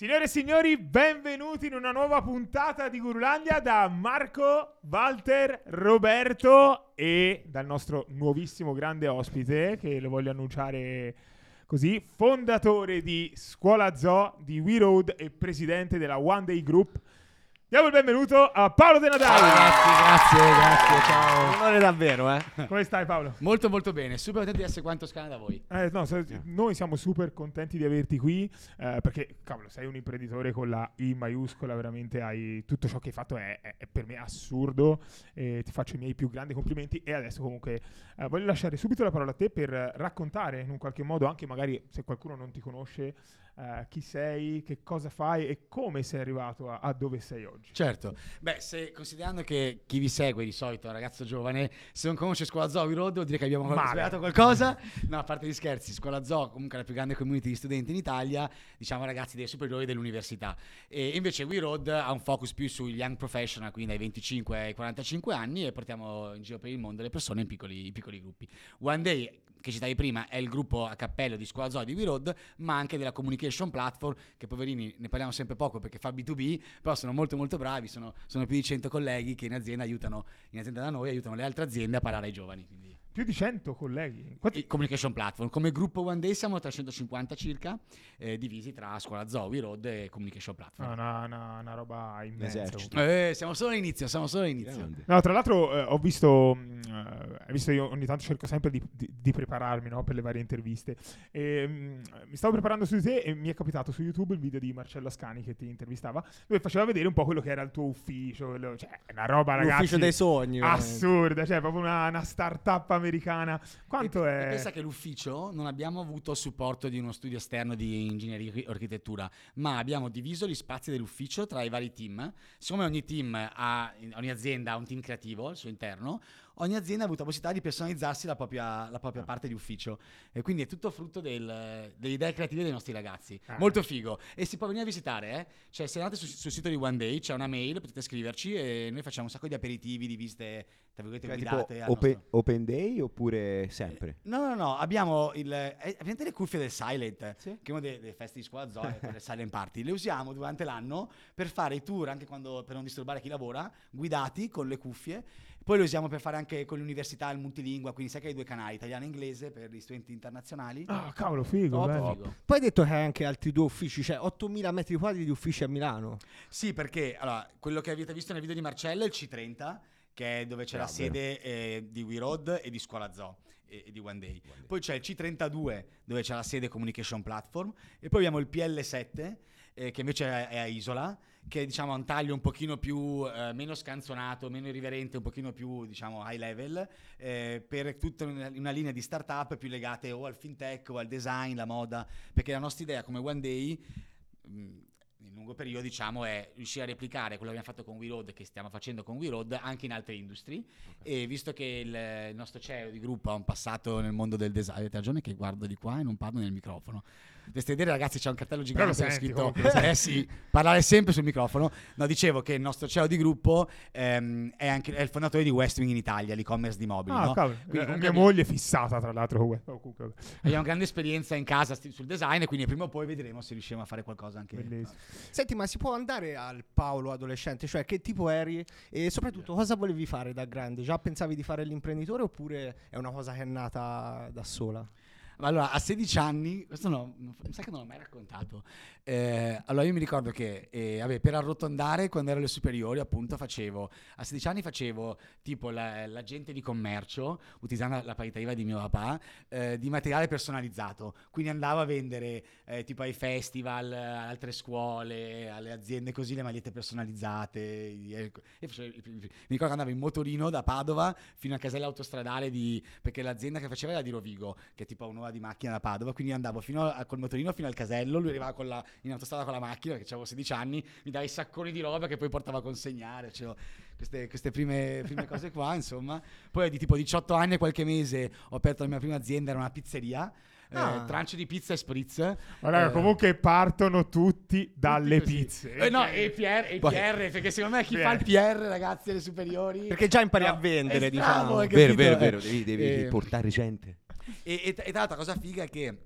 Signore e signori, benvenuti in una nuova puntata di Gurulandia da Marco, Walter, Roberto e dal nostro nuovissimo grande ospite che lo voglio annunciare così, fondatore di Scuola Zoo di We Road e presidente della One Day Group. Diamo il benvenuto a Paolo De Natale. Grazie, grazie, grazie, ciao. È davvero, eh. Come stai Paolo? Molto molto bene, super contento di essere qua in Toscana da voi. Eh, no, noi siamo super contenti di averti qui eh, perché, cavolo, sei un imprenditore con la I maiuscola, veramente hai tutto ciò che hai fatto è, è- è per me assurdo e ti faccio i miei più grandi complimenti e adesso comunque eh, voglio lasciare subito la parola a te per eh, raccontare in un qualche modo, anche magari se qualcuno non ti conosce, eh, chi sei, che cosa fai e come sei arrivato a, a dove sei oggi. Certo, beh, se, considerando che chi vi segue di solito è un ragazzo giovane, se non conosce Scuola Zoo Road vuol dire che abbiamo sbagliato qualcosa. No, a parte gli scherzi, Scuola Zoo comunque è la più grande community di studenti in Italia, diciamo ragazzi dei superiori dell'università. E invece We Road ha un focus più sui young professional, quindi dai 25 ai 45 anni e portiamo in giro per il mondo le persone in piccoli, in piccoli gruppi. One Day che citavi prima è il gruppo a cappello di Scuola Zoo di We Road, ma anche della communication platform, che poverini ne parliamo sempre poco perché fa B2B, però sono molto molto bravi, sono, sono più di 100 colleghi che in azienda aiutano, in azienda da noi aiutano le altre aziende a parlare ai giovani. Quindi. Più di 100 colleghi. Quanti- Communication platform, come gruppo One Day siamo 350 circa, eh, divisi tra Scuola Zoo, We Road e Communication No, Platform. una, una- roba immensa. Eh, siamo solo all'inizio, siamo solo all'inizio. No, tra l'altro eh, ho visto, mh, eh, hai visto io ogni tanto cerco sempre di, di- di prepararmi no, per le varie interviste. E, mh, mi stavo preparando su di te e mi è capitato su YouTube il video di Marcello Ascani che ti intervistava, dove faceva vedere un po' quello che era il tuo ufficio. quello- cioè, una roba, ragazzi. L'ufficio dei sogni. veramente. Assurda, cioè proprio una, una startup americana. Quanto E- è? pensa che l'ufficio non abbiamo avuto supporto di uno studio esterno di ingegneria e architettura, ma abbiamo diviso gli spazi dell'ufficio tra i vari team. Siccome ogni team ha, ogni azienda ha un team creativo al suo interno, ogni azienda ha avuto la possibilità di personalizzarsi la propria, la propria parte di ufficio. E quindi è tutto frutto del- delle idee creative dei nostri ragazzi. Ah. Molto figo. E si può venire a visitare, eh? Cioè, se andate sul, sul sito di One Day, c'è una mail, potete scriverci e noi facciamo un sacco di aperitivi, di visite, tra virgolette, Cioè, guidate. open, nostro- open day oppure sempre? No, no, no, abbiamo il. eh, Avete le cuffie del Silent, Sì. che è una delle, delle feste di scuola zoo, e le Silent Party. Le usiamo durante l'anno per fare i tour, anche quando, per non disturbare chi lavora, guidati con le cuffie. Poi le usiamo per fare anche con l'università il multilingua, quindi sai che hai due canali, italiano e inglese, per gli studenti internazionali. Ah, cavolo, figo. Top, bello. figo. Poi hai detto che hai anche altri due uffici, cioè 8000 metri quadri di uffici a Milano. Sì, perché allora, quello che avete visto nel video di Marcello è il C30, che è dove c'è la Bravo. sede eh, di We Road e di Scuola Zoo e, e di One Day. Poi c'è il C32 dove c'è la sede Communication Platform e poi abbiamo il PL7 eh, che invece è, è a Isola che diciamo ha un taglio un pochino più eh, meno scanzonato, meno irriverente, un pochino più diciamo high level eh, per tutta una, una linea di startup più legate o al fintech o al design, la moda, perché la nostra idea come One Day mh, nel lungo periodo diciamo è riuscire a replicare quello che abbiamo fatto con We Road che stiamo facendo con We Road anche in altre industrie. E visto che il, il nostro CEO di gruppo ha un passato nel mondo del design avete ragione che guardo di qua e non parlo nel microfono dovreste vedere ragazzi c'è un cartello gigante senti, scritto comunque, eh sì parlare sempre sul microfono no dicevo che il nostro CEO di gruppo ehm, è anche è il fondatore di Westwing in Italia l'e-commerce di mobili Ah, no? cavolo. Quindi Eh, comunque mia moglie è fissata, tra l'altro. oh, comunque, abbiamo grande esperienza in casa sul design quindi prima o poi vedremo se riusciamo a fare qualcosa anche Bellissimo. Senti, ma si può andare al Paolo adolescente? Cioè, che tipo eri? E soprattutto, cosa volevi fare da grande? Già pensavi di fare l'imprenditore oppure è una cosa che è nata da sola? Allora, a 16 anni, questo no, mi sa che non l'ho mai raccontato. Eh, allora, io mi ricordo che eh, vabbè, per arrotondare, quando ero alle superiori, appunto, facevo a 16 anni facevo tipo la- l'agente di commercio, utilizzando la parità IVA di mio papà, eh, di materiale personalizzato. Quindi andavo a vendere eh, tipo ai festival, a altre scuole, alle aziende così le magliette personalizzate. e- facevo- mi ricordo che andavo in motorino da Padova fino a casella autostradale di, perché l'azienda che faceva era di Rovigo, che è tipo una tornava di macchina da Padova, quindi andavo fino a, col motorino fino al casello, lui arrivava con la- in autostrada con la macchina, perché avevo 16 anni, mi dava i sacconi di roba che poi portava a consegnare, c'avevo queste, queste prime, prime cose qua, insomma. Poi di tipo 18 anni e qualche mese ho aperto la mia prima azienda, era una pizzeria, eh, Ah. trancio di pizza e spritz. Guarda, Eh, comunque partono tutti dalle così. pizze. Eh, no, e PR, e PR, perché secondo me chi PR. fa il PR, ragazzi, alle superiori... Perché già impari No, a vendere, diciamo. hai Vero, vero, Eh, vero, devi, devi eh, portare gente. E, e, e tra l'altro la cosa figa è che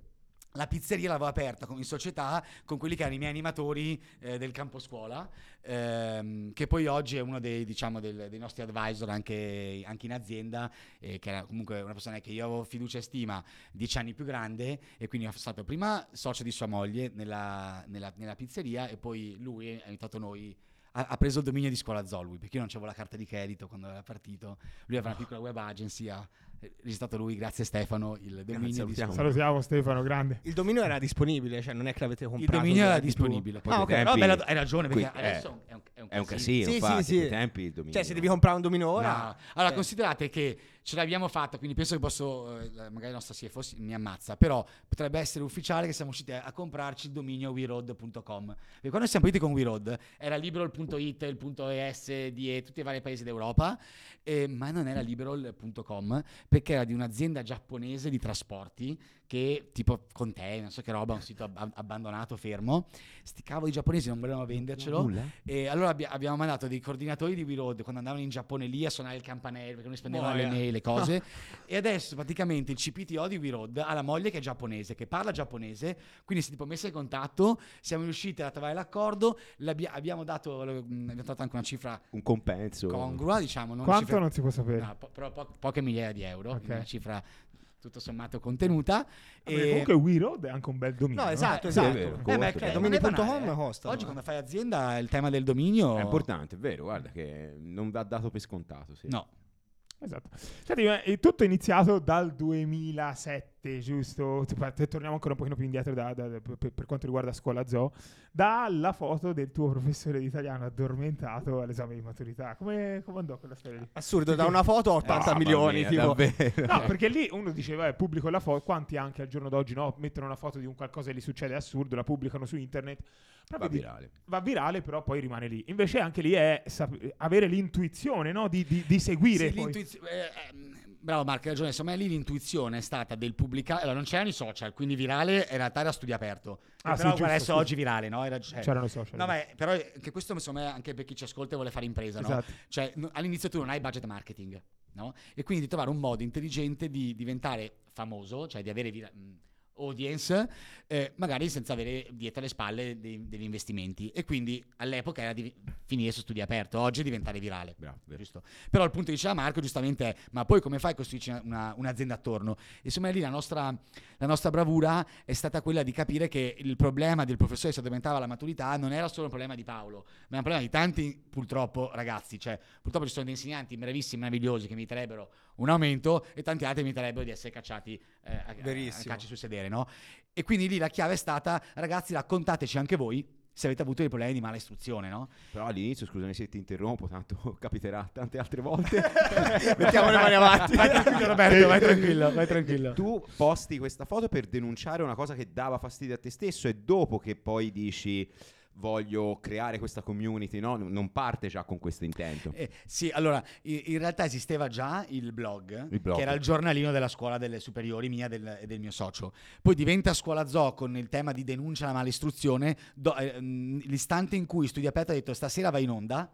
la pizzeria l'avevo aperta in società con quelli che erano i miei animatori eh, del campo scuola, ehm, che poi oggi è uno dei, diciamo, del- dei nostri advisor anche, anche in azienda, eh, che era comunque una persona che io avevo fiducia e stima, dieci anni più grande, e quindi sono stato prima socio di sua moglie nella, nella- nella pizzeria e poi lui ha aiutato noi. Ha, preso il dominio di scuola Zolui perché io non avevo la carta di credito quando era partito. Lui aveva una piccola web agency, ha registrato lui, grazie Stefano, il dominio di salutiamo. Salutiamo Stefano, grande. Il dominio era disponibile, cioè non è che l'avete Il comprato. dominio era disponibile. Ah, ok. tempi- No, beh, hai ragione, perché qui- adesso eh, è un, è un È un casino. Sì, infatti, sì, sì. tempi il dominio. Cioè, se devi comprare un domino ora... No. Allora, eh. considerate che ce l'abbiamo fatta, quindi penso che posso, eh, magari la nostra CFO mi ammazza, però potrebbe essere ufficiale che siamo usciti a, a comprarci il dominio weroad.com. Perché quando siamo partiti con WeRoad era liberal.it, il punto .es di tutti i vari paesi d'Europa, eh, ma non era liberal.com perché era di un'azienda giapponese di trasporti che tipo con te, non so che roba, un sito ab- abbandonato, fermo. Sti cavoli giapponesi non volevano vendercelo. E allora abbi- abbiamo mandato dei coordinatori di WeRoad quando andavano in Giappone lì a suonare il campanello perché non rispondevano alle Boia. mail, le cose. e adesso praticamente il CPTO di WeRoad ha la moglie che è giapponese, che parla giapponese, quindi si è tipo messa in contatto, siamo riusciti a trovare l'accordo, abbiamo dato, abbiamo dato anche una cifra Un compenso. congrua, diciamo. Non Quanto cifra- non si può sapere. no, po- però po- poche migliaia di euro, Ok. quindi una cifra tutto sommato contenuta. Vabbè, e- comunque WeRoad è anche un bel dominio. No, esatto, Eh, sì, esatto. vero, Eh, eh. costa. Oggi quando fai azienda il tema del dominio È importante, è vero, guarda che non va dato per scontato. Sì. No. Esatto. Senti, ma è tutto iniziato dal 2007, giusto? Tipo, te- torniamo ancora un pochino più indietro da- da- da- per, per quanto riguarda scuola zoo, dalla foto del tuo professore di italiano addormentato all'esame di maturità. Come, come andò quella storia lì? Assurdo, da una foto a 80 Mamma milioni, mia, tipo. davvero. No, perché lì uno diceva, eh, pubblico la foto, quanti anche al giorno d'oggi no, mettono una foto di un qualcosa che gli succede assurdo, la pubblicano su internet, Va di- virale. va virale, però poi rimane lì. Invece anche lì è sap- avere l'intuizione no? di, di- di seguire. Sì, poi. l'intuizio- eh, ehm, bravo Marco, hai ragione. Secondo me lì l'intuizione è stata del pubblicare. Allora, non c'erano i social, quindi virale in realtà era studio aperto. Ah, però sì, giusto, adesso sì. oggi virale, no? Era, cioè- C'erano i social. No, è- però che questo secondo me anche per chi ci ascolta e vuole fare impresa, no? Esatto. Cioè, all'inizio tu non hai budget marketing, no? E quindi di trovare un modo intelligente di diventare famoso, cioè di avere vira- audience, eh, magari senza avere dietro le spalle dei- degli investimenti. E quindi all'epoca era di finire su studio aperto, oggi è diventare virale. Bravo? Però il punto che diceva Marco giustamente è, ma poi come fai a costruirci una- una- un'azienda attorno? Me lì la nostra, la nostra bravura è stata quella di capire che il problema del professore che si addormentava alla maturità non era solo un problema di Paolo, ma è un problema di tanti purtroppo ragazzi, cioè purtroppo ci sono dei insegnanti bravissimi, meravigliosi che meriterebbero un aumento e tanti altri meriterebbero di essere cacciati eh, a, a, a Verissimo. calci sul sedere, no? E quindi lì la chiave è stata, ragazzi raccontateci anche voi se avete avuto dei problemi di mala istruzione, no? Però all'inizio, scusami se ti interrompo, tanto capiterà tante altre volte. Mettiamo le mani avanti. Vai tranquillo Roberto, vai tranquillo, vai tranquillo. tu posti questa foto per denunciare una cosa che dava fastidio a te stesso e dopo che poi dici voglio creare questa community, no? Non parte già con questo intento. Eh, sì, allora, in realtà esisteva già il blog, Il blog. che era il giornalino della scuola delle superiori mia del- e del mio socio. Poi diventa Scuola Zoo con il tema di denuncia alla malistruzione, do- eh, l'istante in cui Studio Aperto ha detto stasera va in onda,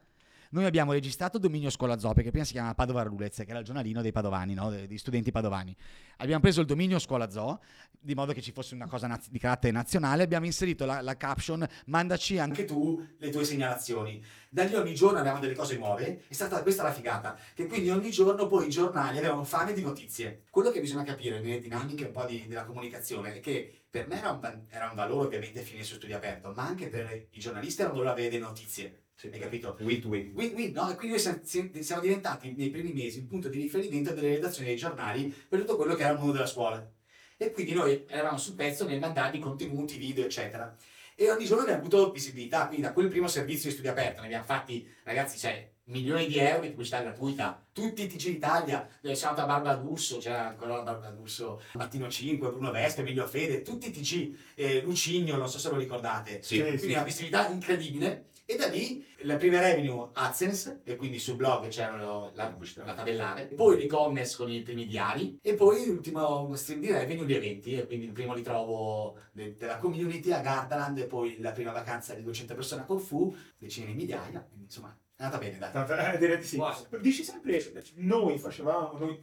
noi abbiamo registrato Dominio Scuola Zoo, perché prima si chiamava Padova Rulez, che era il giornalino dei padovani, no? degli studenti padovani. Abbiamo preso il dominio Scuola Zoo, di modo che ci fosse una cosa naz- di carattere nazionale, abbiamo inserito la, la caption mandaci anche tu le tue segnalazioni. Da lì ogni giorno avevamo delle cose nuove, è stata questa la figata, che quindi ogni giorno poi i giornali avevano fame di notizie. Quello che bisogna capire nelle dinamiche un po' di- della comunicazione è che per me era un, era un valore ovviamente finire su studio aperto, ma anche per i giornalisti era un valore avere notizie. Hai capito? Win to win. Win-win, no? E quindi noi siamo, si- siamo diventati nei primi mesi il punto di riferimento delle redazioni dei giornali per tutto quello che era il mondo della scuola. E quindi noi eravamo sul pezzo nel mandargli contenuti, video, eccetera. e ogni giorno abbiamo avuto visibilità, quindi da quel primo servizio di studio aperto ne abbiamo fatti, ragazzi, cioè milioni di euro di pubblicità gratuita, tutti i TG Italia, dove siamo andati a Barbara D'Urso, c'era ancora la Barbara D'Urso, Mattino 5, Bruno Vespe, Emilio Fede, tutti i TG, eh, Lucigno, non so se lo ricordate, Sì. quindi una visibilità incredibile e da lì la prima revenue AdSense e quindi sul blog c'erano la, la tabellare, poi l'e-commerce con i primi diari e poi l'ultimo stream di revenue gli eventi e quindi il primo ritrovo de- della community a Gardaland e poi la prima vacanza di 200 persone a Corfu, decine di migliaia, quindi insomma è andata bene dai. Tanto, eh, direi di sì. Wow. Dici sempre, noi facevamo, noi,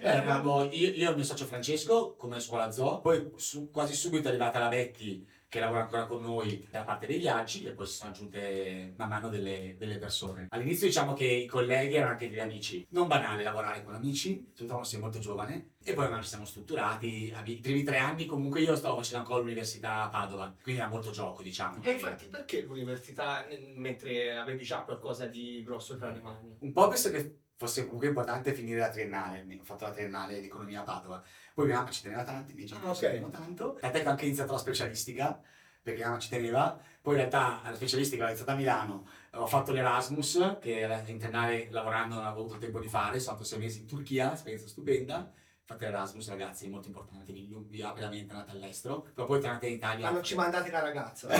Eh, eravamo io, io e il mio socio Francesco come scuola zoo, poi su- quasi subito è arrivata la Betty che lavora ancora con noi da parte dei viaggi e poi si sono aggiunte man mano delle, delle persone. All'inizio diciamo che i colleghi erano anche degli amici, non banale lavorare con amici, soprattutto sei molto giovane, e poi ci siamo strutturati, i primi tre anni comunque io stavo facendo ancora l'università a Padova, quindi era molto gioco diciamo. E infatti perché l'università mentre avevi già qualcosa di grosso tra le mani? Un po' penso che fosse comunque importante finire la triennale, ho fatto la triennale di economia a Padova, poi mia mamma ci teneva tanto, i miei genitori Ah, ci ok. tenevano tanto, tant'è che ho anche iniziato la specialistica, perché mia mamma ci teneva, poi in realtà la specialistica l'ho iniziata a Milano, ho fatto l'Erasmus, che era in triennale lavorando non avevo avuto tempo di fare, sono stato sei mesi in Turchia, esperienza stupenda, fatto l'Erasmus ragazzi, molto importante, vi vi apre la mente, andate all'estero, però poi tornate in Italia. Ma non ci mandate la ragazza.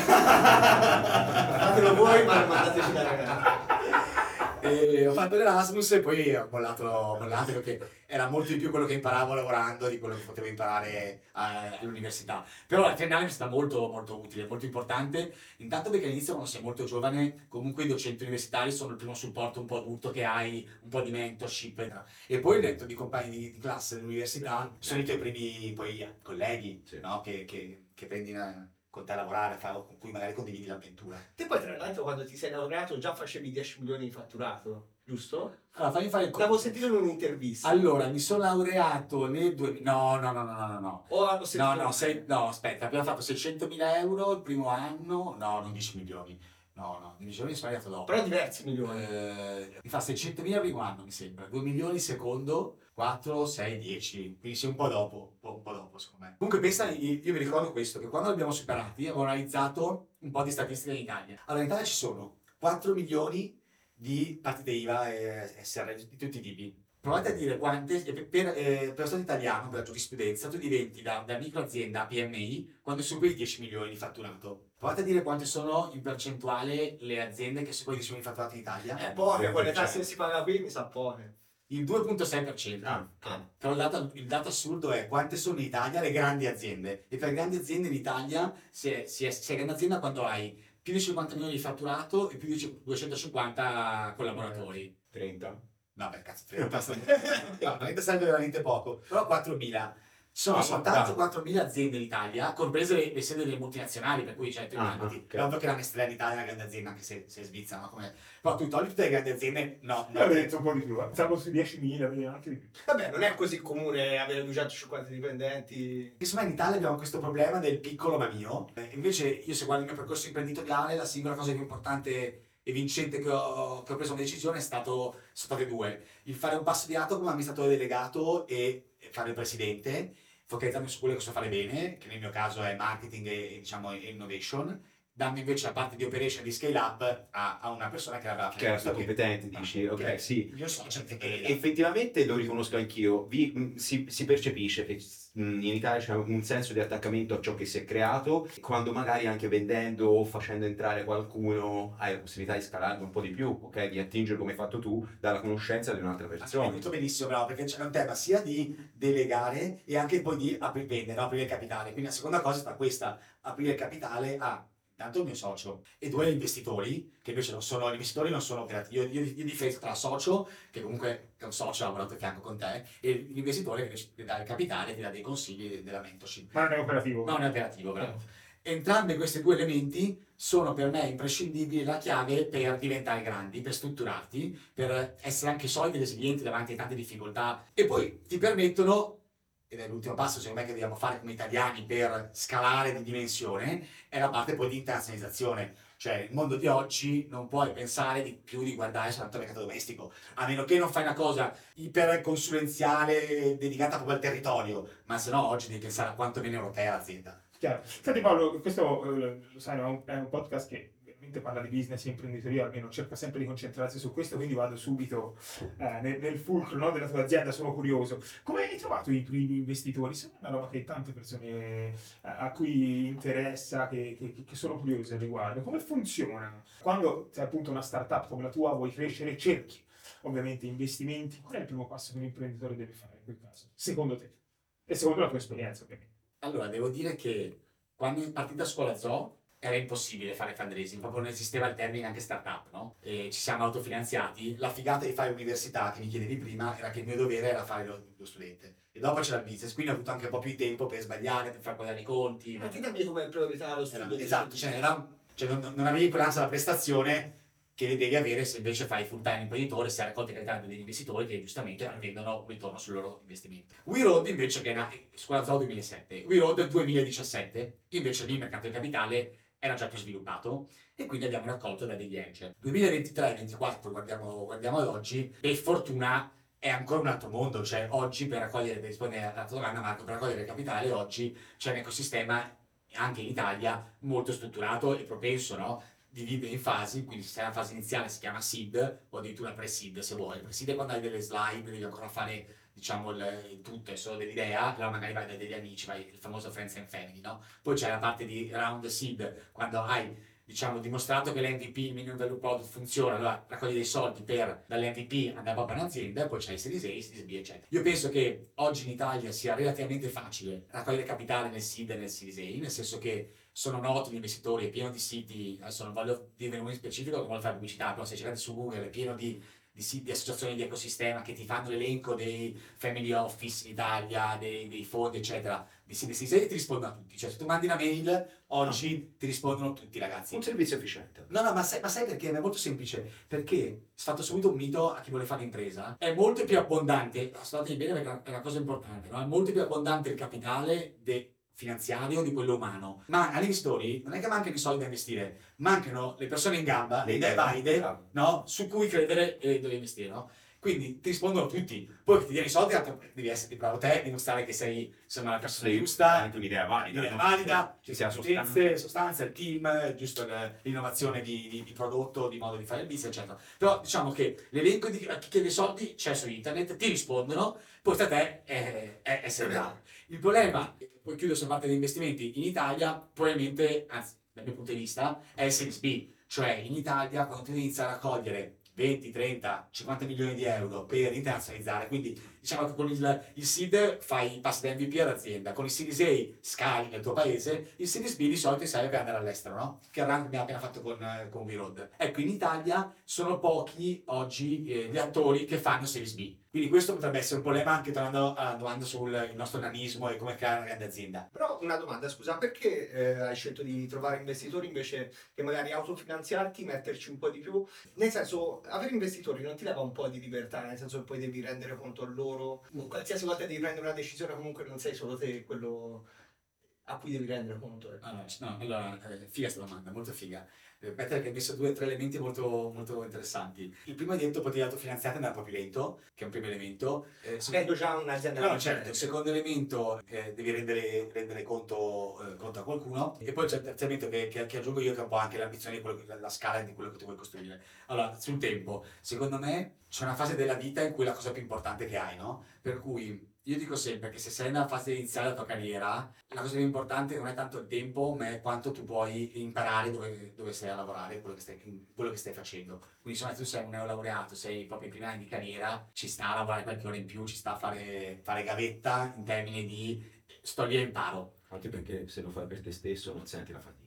Fatelo voi, ma non mandateci la ragazza. E ho fatto l'Erasmus e poi ho mollato, ho mollato perché era molto di più quello che imparavo lavorando di quello che potevo imparare a- all'università. Però la triennale è stata molto, molto utile, molto importante. Intanto perché all'inizio quando sei molto giovane, comunque i docenti universitari sono il primo supporto un po' adulto che hai, un po' di mentorship. E poi il netto di compagni di, classe dell'università sono i tuoi primi poi, colleghi Sì. no? che, che, che prendi in- con te a lavorare, fa- con cui magari condividi l'avventura. Te poi tra l'altro quando ti sei laureato già facevi 10 milioni di fatturato, giusto? Allora, fammi fare il L'avevo sentito in un'intervista. Allora, mi sono laureato nel 2000... No, no, no, no, no, no, no. O avevo No, sentito no, sei- no, aspetta, abbiamo fatto 600.000 euro il primo anno, no, non 10 milioni, no, no, 10 milioni sono arrivato dopo. Però diversi milioni. Eh, mi fa 600.000 il primo anno, mi sembra, 2 milioni il secondo, 4, 6, 10, quindi sei un po' dopo, un po', dopo secondo me. Comunque pensa, io, mi ricordo questo, che quando l'abbiamo superati avevo analizzato un po' di statistiche in Italia. Allora in Italia ci sono 4 milioni di partite IVA e SR di tutti i tipi. Provate a dire quante, e per, per, eh, per Stato italiano, per la giurisprudenza, tu diventi da, da microazienda PMI quando superi 10 milioni di fatturato. Provate a dire quante sono in percentuale le aziende che superano i 10 milioni di fatturato in Italia. Eh, poche, con le Cioè- tasse che si paga qui mi sa poche. Il 2.6%. Ah, Però il dato, il dato assurdo è quante sono in Italia le grandi aziende. E per grandi aziende in Italia si è, si è, si è grande azienda quando hai più di 50 milioni di fatturato e più di 250 collaboratori. 30. No, beh, cazzo, 30 sarebbe, no, 30 sarebbe veramente poco. Però 4.000. Sono Ah, soltanto dai. 4.000 aziende in Italia, comprese le, le sedi delle multinazionali, per cui cioè, tu Ah, immaginati, ok. è ovvio che la Nestlé in Italia è una grande azienda, anche se, se è svizzera, no? Come... Però tu togli tutte le grandi aziende, no, no. avrei detto un po' di più, eh. stavo su 10.000, quindi anche di più. Vabbè, non è così comune avere 250 dipendenti. Insomma, in Italia abbiamo questo problema del piccolo ma mio. Eh, invece, io se guardo il mio percorso imprenditoriale, la singola cosa più importante e vincente che ho, che ho preso come decisione è stato, sono state due. Il fare un passo di lato come amministratore delegato e fare il presidente, focalizzarmi su quello che so fare bene, che nel mio caso è marketing e, diciamo, innovation, dando invece la parte di operation di scale up a, a una persona che aveva Che era stato che- competente, dici, Ah, ok, sì. Io che... Effettivamente lo riconosco anch'io, Vi- si, si percepisce che in Italia c'è un senso di attaccamento a ciò che si è creato, quando magari anche vendendo o facendo entrare qualcuno hai la possibilità di scalarlo un po' di più, ok? Di attingere come hai fatto tu dalla conoscenza di un'altra Hai persona. detto benissimo, bravo, perché c'è un tema sia di delegare e anche poi di apri- vendere, no? aprire il capitale. Quindi la seconda cosa sta questa, aprire il capitale a intanto il mio socio e due investitori, che invece non sono, gli investitori non sono operativi. Io, io, io differenzo tra socio, che comunque è un socio, ha lavorato a fianco con te, e l'investitore che invece ti dà il capitale, ti dà dei consigli della mentorship. Ma non è operativo. Non è operativo, bravo. Entrambi questi due elementi sono per me imprescindibili, la chiave per diventare grandi, per strutturarti, per essere anche solidi e resilienti davanti a tante difficoltà e poi ti permettono, ed è l'ultimo passo secondo me che dobbiamo fare come italiani per scalare di dimensione, è la parte poi di internazionalizzazione. Cioè, il mondo di oggi non puoi pensare di più di guardare soltanto al mercato domestico, a meno che non fai una cosa iper consulenziale dedicata proprio al territorio, ma se no oggi devi pensare a quanto viene europea l'azienda. Chiaro. Senti Paolo, questo eh, lo sai, è un podcast che veramente parla di business e imprenditoria, almeno cerca sempre di concentrarsi su questo, quindi vado subito eh, nel, nel fulcro no, della tua azienda, sono curioso. Come hai trovato i primi investitori? Sembra una roba che tante persone eh, a cui interessa, che, che- che sono curiose al riguardo. Come funziona? Quando sei appunto una startup come la tua, vuoi crescere, cerchi ovviamente investimenti. Qual è il primo passo che un imprenditore deve fare in quel caso? Secondo te? E secondo la tua esperienza, ovviamente. Allora, devo dire che quando è partita Scuola Zoo era impossibile fare fundraising, proprio non esisteva il termine anche startup, no? E ci siamo autofinanziati. La figata di fare università, che mi chiedevi prima, era che il mio dovere era fare lo, lo studente. E dopo c'era il business, quindi ho avuto anche un po' più di tempo per sbagliare, per far quadrare i conti. Ma ti dammi come priorità lo studio. di esatto, cioè, era- cioè non, non avevi quell'ansia della prestazione che devi avere se invece fai full time imprenditore, se hai raccolto i capitali degli investitori che giustamente attendono un ritorno sul loro investimento. WeRoad invece che era Scuola Zoo 2007, WeRoad 2017, invece lì il mercato del capitale era già più sviluppato e quindi abbiamo raccolto da degli angel. 2023-2024 guardiamo, guardiamo ad oggi, per fortuna è ancora un altro mondo, cioè oggi per raccogliere, per rispondere alla tua domanda Marco, per raccogliere capitale oggi c'è un ecosistema anche in Italia molto strutturato e propenso, no? Divide in fasi, quindi se nella fase iniziale si chiama seed o addirittura pre-seed se vuoi. Pre-seed è quando hai delle slide, devi ancora fare diciamo il, il tutto, è solo dell'idea, allora magari vai da degli amici, vai il famoso friends and family, no? Poi c'è la parte di round seed, quando hai diciamo dimostrato che l'MVP, il minimum value product funziona, allora raccogli dei soldi per dall'MVP andare proprio un'azienda, poi c'hai Series A, Series B, eccetera. Io penso che oggi in Italia sia relativamente facile raccogliere capitale nel seed e nel Series A, nel senso che sono noti gli investitori, è pieno di siti, adesso non voglio dire uno in specifico, non voglio fare pubblicità, però se cercate su Google è pieno di, di di associazioni di ecosistema che ti fanno l'elenco dei family office in Italia, dei, dei fondi, eccetera, di A e ti rispondono a tutti. Cioè se tu mandi una mail, oggi ti rispondono tutti ragazzi. Un servizio efficiente. No, no, ma sai, ma sai perché? È molto semplice. Perché, sfatto subito un mito a chi vuole fare impresa, è molto più abbondante, ascoltate bene perché è una cosa importante, no? è molto più abbondante il capitale de- finanziario di quello umano. Ma agli investitori non è che mancano i soldi da investire, mancano le persone in gamba, le idee valide, Bravo. no? su cui credere e dove investire. No? Quindi ti rispondono tutti. Poi che ti diano i soldi, devi essere bravo te, dimostrare che sei insomma, la persona Sei giusta, anche un'idea valida. No? valida, Ci ci sia sostanza. sostanza, il team, giusto l'innovazione di, di- di prodotto, di modo di fare il business, eccetera. Però diciamo che l'elenco di chi chiede soldi c'è su internet, ti rispondono, poi a te è, è essere bravo. Il problema, poi chiudo sulla parte degli investimenti, in Italia probabilmente, anzi dal mio punto di vista, è il Series B, cioè in Italia quando tu inizi a raccogliere 20, 30, 50 milioni di euro per internazionalizzare, quindi diciamo che con il, il seed fai passi da MVP all'azienda, con il Series A scali nel tuo paese, il Series B di solito serve per andare all'estero, no? Che il che abbiamo appena fatto con, eh, con V-Road. Ecco, in Italia sono pochi oggi eh, gli attori che fanno Series B. Quindi questo potrebbe essere un problema anche tornando alla domanda sul nostro nanismo e come creare una grande azienda. Però una domanda, scusa, perché eh, hai scelto di trovare investitori invece che magari autofinanziarti, metterci un po' di più? Nel senso, avere investitori non ti leva un po' di libertà, nel senso che poi devi rendere conto a loro. Qualsiasi volta devi prendere una decisione, comunque non sei solo te quello a cui devi rendere conto. ecco. Allora, no, allora eh, figa sta domanda, molto figa. Eh, Peter che ha messo due o tre elementi molto, molto interessanti. Il primo hai detto andare un po' più lento, che è un primo elemento. Eh, Avendo già un'azienda No, certo, il secondo elemento eh, devi rendere, rendere conto, eh, conto a qualcuno e poi c'è il terzo elemento che, che- che aggiungo io che è un po' anche l'ambizione quello che- la scala di quello che tu vuoi costruire. Allora, sul tempo, secondo me c'è una fase della vita in cui è la cosa più importante che hai, no? Per cui io dico sempre che se sei nella fase iniziale della tua carriera, la cosa più importante non è tanto il tempo, ma è quanto tu puoi imparare dove, dove sei a lavorare, quello che, stai, quello che stai facendo. Quindi insomma tu sei un neolaureato, sei proprio in primi anni di carriera, ci sta a lavorare qualche ora in più, ci sta a fare, fare gavetta in termini di sto lì e imparo. Anche perché se lo fai per te stesso non senti la fatica.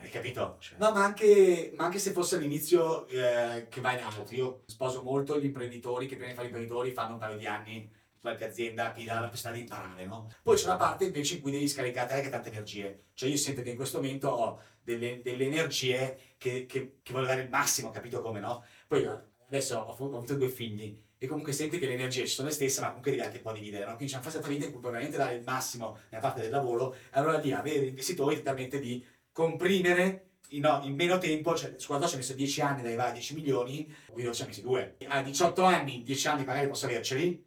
Hai capito? Cioè, No, ma anche, ma anche se fosse all'inizio eh, che vai in altro. Io sposo molto gli imprenditori che prima di fare imprenditori fanno un paio di anni qualche azienda che dà la possibilità di imparare, no? Poi c'è una parte invece in cui devi scaricare anche tante energie. Cioè io sento che in questo momento ho delle, delle energie che, che, che voglio dare il massimo, capito come, no? Poi adesso ho, ho avuto due figli e comunque senti che le energie ci sono le stesse, ma comunque devi anche un po' dividere, no? Quindi c'è una fase vita in cui puoi veramente dare il massimo nella parte del lavoro, e allora lì avere investitori ti permette di comprimere in, no, in meno tempo, cioè su quando ci ha messo 10 anni ad arrivare a 10 milioni, qui ci ha messi 2. A 18 anni, 10 anni magari posso averceli,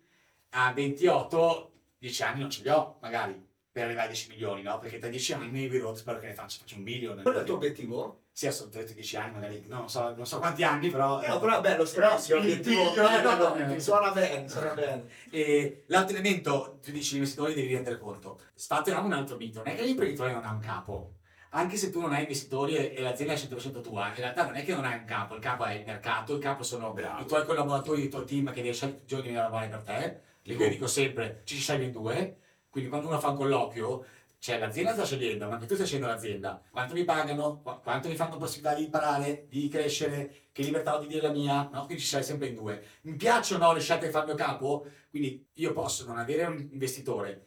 a 28, 10 anni non ce li ho, magari. per arrivare a 10 milioni, no? Perché tra 10 anni Navy Road spero che ne faccia, faccia un billion. Quello è il tuo obiettivo? Sì, assolutamente 10 anni, magari, no, non, so, non so quanti anni, però... Eh, no, però è bello, Però sì, obiettivo. no, no, no, suona bene, suona bene. E l'altro elemento, tu dici, gli investitori devi rendere conto. Sfatteriamo un altro mito, non è che l'imprenditore non ha un capo. Anche se tu non hai investitori e, l'azienda è 100% tua, in realtà non è che non hai un capo, il capo è il mercato, il capo sono i tuoi collaboratori, il tuo team che devi scegliere tutti i giorni di lavorare per te. E io dico sempre, ci scegli in due, quindi quando uno fa un colloquio, cioè l'azienda sta scegliendo, ma anche tu stai scegliendo l'azienda. Quanto mi pagano, Qu- quanto mi fanno possibilità di imparare, di crescere, che libertà ho di dire la mia, no? Quindi ci sei sempre in due. Mi piacciono le scelte che fa il mio capo? Quindi io posso non avere un investitore,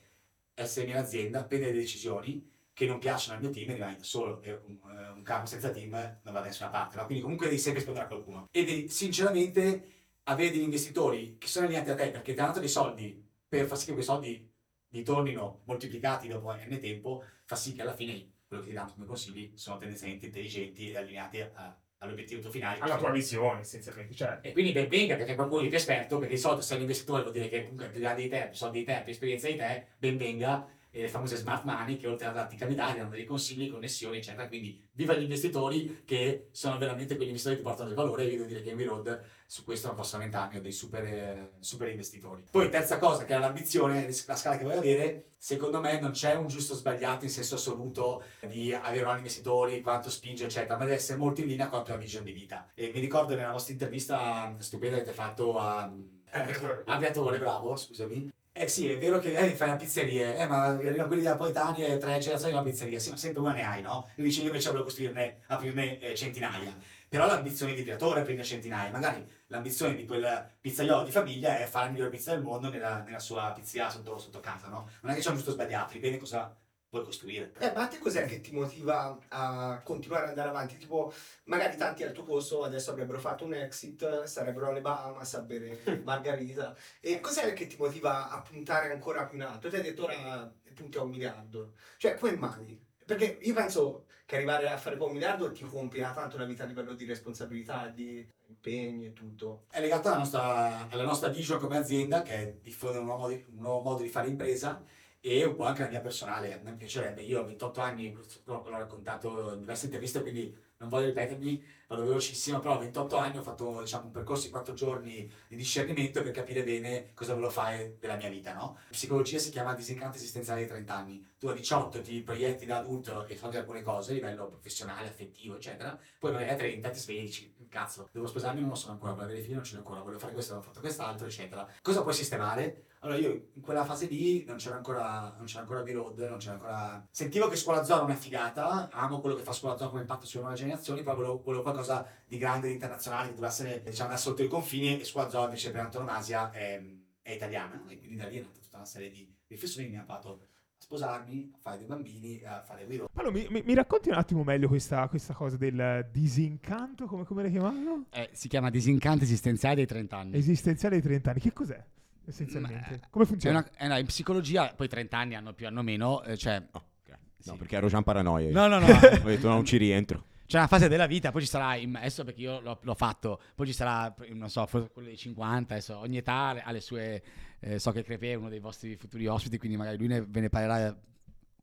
essere in azienda, prendere decisioni che non piacciono al mio team e rimani solo. E un, eh, un capo senza team non va da nessuna parte, no? Quindi comunque devi sempre rispondere a qualcuno. E sinceramente, avere degli investitori che sono allineati a te perché ti hanno dato dei soldi per far sì che quei soldi ritornino moltiplicati dopo n tempo, fa sì che alla fine quello che ti danno come consigli sono tendenzialmente intelligenti e allineati a- all'obiettivo tuo finale. Alla tua visione, essenzialmente. Cioè, E quindi ben venga perché qualcuno di più esperto, perché di solito se un investitore vuol dire che comunque più grande di te, più soldi di te, più esperienza di te, ben venga. E le famose smart money che oltre a darti capitali danno dei consigli, connessioni, eccetera. Quindi viva gli investitori che sono veramente quegli investitori che portano del valore. E io devo dire che Envy Road su questo non posso lamentarmi, ho dei super, eh, super investitori. Poi terza cosa che è l'ambizione, la scala che voglio avere, secondo me non c'è un giusto sbagliato in senso assoluto di avere un investitori, quanto spinge, eccetera, ma deve essere molto in linea con la tua vision di vita. E mi ricordo nella vostra intervista stupenda che avete fatto a... Eh, Aviatore, bravo, scusami. Eh sì, è vero che eh, fai la pizzeria, eh, ma quelli napoletani e tre generazioni una pizzeria, sì, ma sempre una ne hai, no? E dici io invece volevo costruirne, aprirne eh, centinaia. Però l'ambizione di creatore è prendere centinaia, magari l'ambizione di quel pizzaiolo di famiglia è fare la migliore pizza del mondo nella, nella sua pizzeria sotto, sotto casa, no? Non è che c'è un giusto sbagliato, dipende cosa vuoi costruire. Eh, ma a te cos'è che ti motiva a continuare ad andare avanti? Tipo, magari tanti al tuo posto adesso avrebbero fatto un exit, sarebbero alle Bahamas a bere margarita. E cos'è che ti motiva a puntare ancora più in alto? Ti hai detto ora punti a un miliardo. Cioè, come mai? Perché io penso che arrivare a fare poi un miliardo ti compierà tanto la vita a livello di responsabilità, di impegni e tutto. È legato alla nostra, alla nostra vision come azienda, che è diffondere un un nuovo modo di fare impresa e un po' anche la mia personale. A me piacerebbe, io ho 28 anni, l'ho raccontato in diverse interviste, quindi non voglio ripetermi, vado velocissimo, però a 28 anni ho fatto diciamo, un percorso di 4 giorni di discernimento per capire bene cosa volevo fare della mia vita. No? Psicologia si chiama disincanto esistenziale dei 30 anni. Tu a 18 ti proietti da adulto e fai alcune cose a livello professionale, affettivo, eccetera. Poi magari a 30 ti svegli dici, cazzo, devo sposarmi, non lo sono ancora, voglio avere figli, non ce l'ho ancora, voglio fare questo, voglio fatto quest'altro, eccetera. Cosa puoi sistemare? Allora io in quella fase lì non c'era ancora, non c'era ancora V-Road, non c'era ancora... Sentivo che Scuola Zoo era una figata, amo quello che fa Scuola Zoo come impatto sulle nuove generazioni, poi volevo, volevo qualcosa di grande, di internazionale, che dovesse essere, diciamo, da sotto i confini, e Scuola Zoo invece per antonomasia è, è italiana, e quindi da lì è nata tutta una serie di riflessioni che mi ha fatto a sposarmi, a fare dei bambini, a fare V-Road. Paolo, mi, mi- mi racconti un attimo meglio questa, questa cosa del disincanto, come, come la chiamavano? Eh, si chiama disincanto esistenziale dei 30 anni. Esistenziale ai 30 anni. Che cos'è, essenzialmente? Come È funziona? una- è una- in psicologia, poi 30 anni hanno più, hanno meno, eh, cioè... No, Sì. perché ero già in paranoia. io. No, no, no. Ho detto non ci rientro. C'è una fase della vita, poi ci sarà, in- adesso perché io l'ho, l'ho fatto, poi ci sarà, non so, forse quello dei 50, adesso ogni età ha le sue, eh, so che Crepe è uno dei vostri futuri ospiti, quindi magari lui ne, ve ne parlerà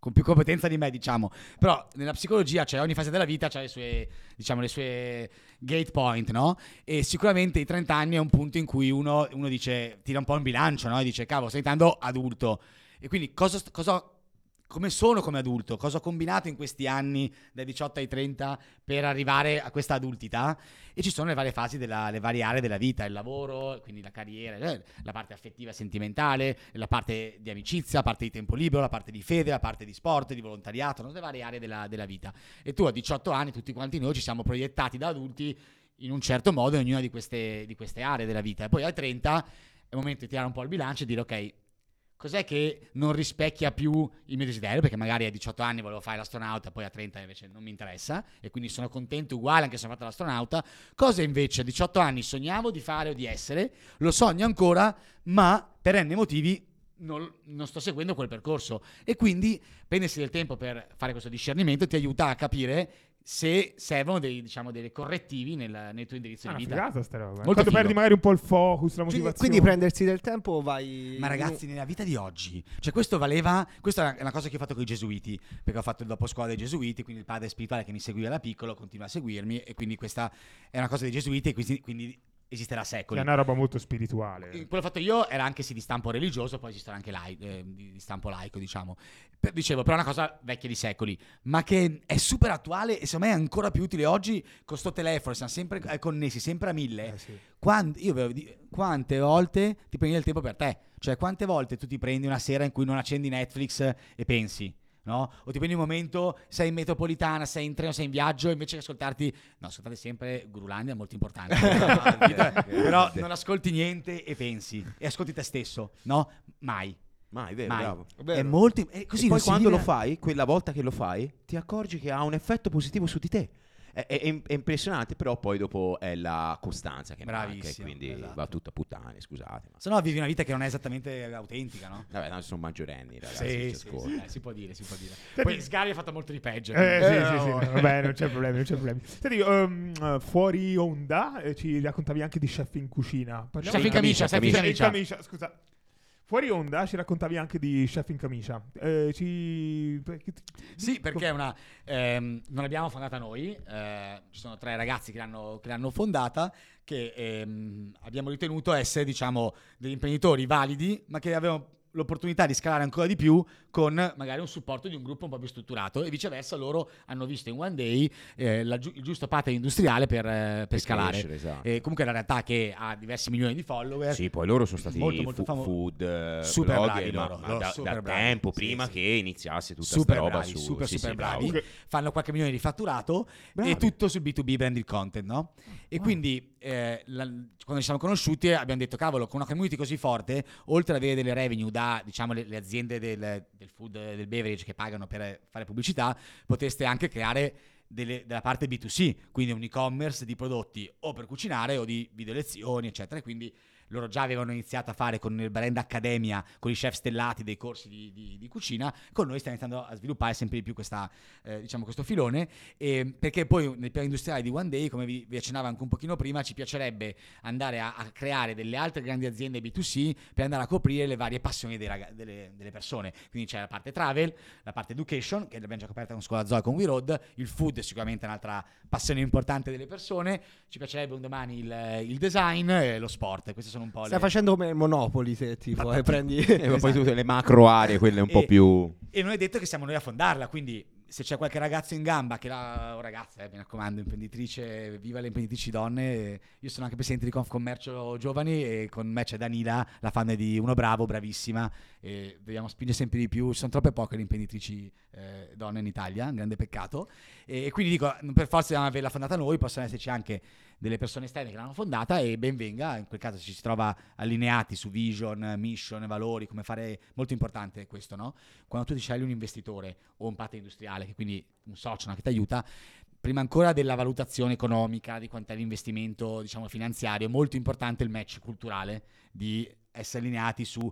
con più competenza di me, diciamo. Però nella psicologia, cioè ogni fase della vita ha le sue, diciamo, le sue gate point, no? E sicuramente i 30 anni è un punto in cui uno, uno dice, tira un po' in bilancio, no? E dice, cavolo, sto diventando adulto. E quindi cosa, cosa come sono come adulto, cosa ho combinato in questi anni dai 18 ai 30 per arrivare a questa adultità e ci sono le varie fasi, della, le varie aree della vita, il lavoro, quindi la carriera, eh, la parte affettiva e sentimentale, la parte di amicizia, la parte di tempo libero, la parte di fede, la parte di sport, di volontariato, no? le varie aree della, della vita. E tu a 18 anni, tutti quanti noi ci siamo proiettati da adulti in un certo modo in ognuna di queste, di queste aree della vita. E poi ai 30 è il momento di tirare un po' il bilancio e dire ok, cos'è che non rispecchia più il mio desiderio? Perché magari a 18 anni volevo fare l'astronauta, poi a 30 invece non mi interessa e quindi sono contento uguale anche se ho fatto l'astronauta. Cosa invece a 18 anni sognavo di fare o di essere, lo sogno ancora, ma per n motivi non, non sto seguendo quel percorso. E quindi prendersi del tempo per fare questo discernimento ti aiuta a capire se servono dei, diciamo, dei correttivi nel, nel tuo indirizzo Ah, di vita. figata sta roba. Molto Quando figo. perdi magari un po' il focus, la Quindi, motivazione. quindi prendersi del tempo vai... Ma ragazzi, nella vita di oggi, cioè questo valeva, questa è una cosa che ho fatto con i gesuiti, perché ho fatto il dopo scuola dei gesuiti, quindi il padre spirituale che mi seguiva da piccolo continua a seguirmi e quindi questa è una cosa dei gesuiti e quindi, quindi esiste da secoli. È una roba molto spirituale. Quello fatto io era anche sì di stampo religioso, poi esistono anche lai- eh, di stampo laico, diciamo. Per- dicevo, però è una cosa vecchia di secoli, ma che è super attuale e secondo me è ancora più utile oggi con sto telefono, siamo sempre eh, connessi, sempre a mille. Eh, sì. Quan- io quante volte ti prendi del tempo per te? Cioè, quante volte tu ti prendi una sera in cui non accendi Netflix e pensi? No? O ti prendi un momento, sei in metropolitana, sei in treno, sei in viaggio, invece che ascoltarti, no, ascoltate sempre Gurulandia, è molto importante. però non ascolti niente e pensi, e ascolti te stesso, no? Mai. Ma è vero, Mai. bravo. È molto. È così e poi quando lo fai, quella volta che lo fai, ti accorgi che ha un effetto positivo su di te. È, è- è impressionante, però poi dopo è la costanza che manca e Bravissimo, quindi esatto. va tutto a puttane, scusate. Ma... Se no vivi una vita che non è esattamente autentica, no? Vabbè, no, sono maggiorenni, ragazzi, Sì, sì, sì, eh, si può dire, si può dire. Poi Sgari ha fatto molto di peggio. Eh, quindi- sì, sì, sì, no, vabbè, non c'è problema, non c'è problema. Senti, eh, fuori onda eh, ci raccontavi anche di chef in cucina. Parliamo Chef in camicia, chef in camicia, scusa. Fuori onda ci raccontavi anche di chef in camicia. Eh, ci... Sì, perché è una. ehm, non l'abbiamo fondata noi, eh, ci sono tre ragazzi che l'hanno, che l'hanno fondata, che ehm, abbiamo ritenuto essere, diciamo, degli imprenditori validi, ma che avevano l'opportunità di scalare ancora di più con magari un supporto di un gruppo un po' più strutturato e viceversa loro hanno visto in One Day eh, la il giusto pattern industriale per, eh, per Per scalare. crescere, esatto. E comunque è una realtà che ha diversi milioni di follower. Sì, poi loro sono stati molto, molto famo- food eh, Super blogger, bravi ma, loro, loro da, super da bravi. tempo Sì, prima sì. che iniziasse tutta super sta roba bravi, su super sì, super sì, bravi, bravo. fanno qualche milione di fatturato Bravi. e tutto sul B2B branded content, no? E quindi eh, la- quando ci siamo conosciuti abbiamo detto cavolo, con una community così forte, oltre ad avere delle revenue da diciamo le, le aziende del, del food del beverage che pagano per fare pubblicità, poteste anche creare delle- della parte B2C, quindi un e-commerce di prodotti o per cucinare o di video lezioni, eccetera. E quindi loro già avevano iniziato a fare con il brand Accademia, con i chef stellati dei corsi di, di- di cucina, con noi stiamo iniziando a sviluppare sempre di più questa, eh, diciamo, questo filone, e perché poi nel piano industriale di One Day, come vi, vi accennavo anche un pochino prima, ci piacerebbe andare a, a creare delle altre grandi aziende B2C per andare a coprire le varie passioni raga- delle, delle persone. Quindi c'è la parte travel, la parte education, che l'abbiamo già coperta con Scuola Zoe e con We Road, il food è sicuramente un'altra passione importante delle persone, ci piacerebbe un domani il, il design e lo sport, queste sono un po' Stai le... facendo come Monopoli te, tipo, e prendi... Eh, ma poi tutte le macro aree, quelle un po' E- più... E non è detto che siamo noi a fondarla, quindi se c'è qualche ragazzo in gamba che la o ragazza, eh, mi raccomando, imprenditrice, viva le imprenditrici donne. Io sono anche presidente di Confcommercio Giovani e con me c'è Danila, la fan di Uno Bravo, bravissima. E dobbiamo spingere sempre di più. Ci sono troppe poche le imprenditrici eh, donne in Italia, un grande peccato. E, e quindi dico, non per forza dobbiamo averla fondata noi, possono esserci anche delle persone esterne che l'hanno fondata e ben venga, in quel caso ci si trova allineati su vision, mission, valori, come fare, molto importante questo, no? Quando tu ti scegli un investitore o un partner industriale, che quindi un socio no, che ti aiuta, prima ancora della valutazione economica, di quanto è l'investimento, diciamo, finanziario, è molto importante il match culturale di essere allineati su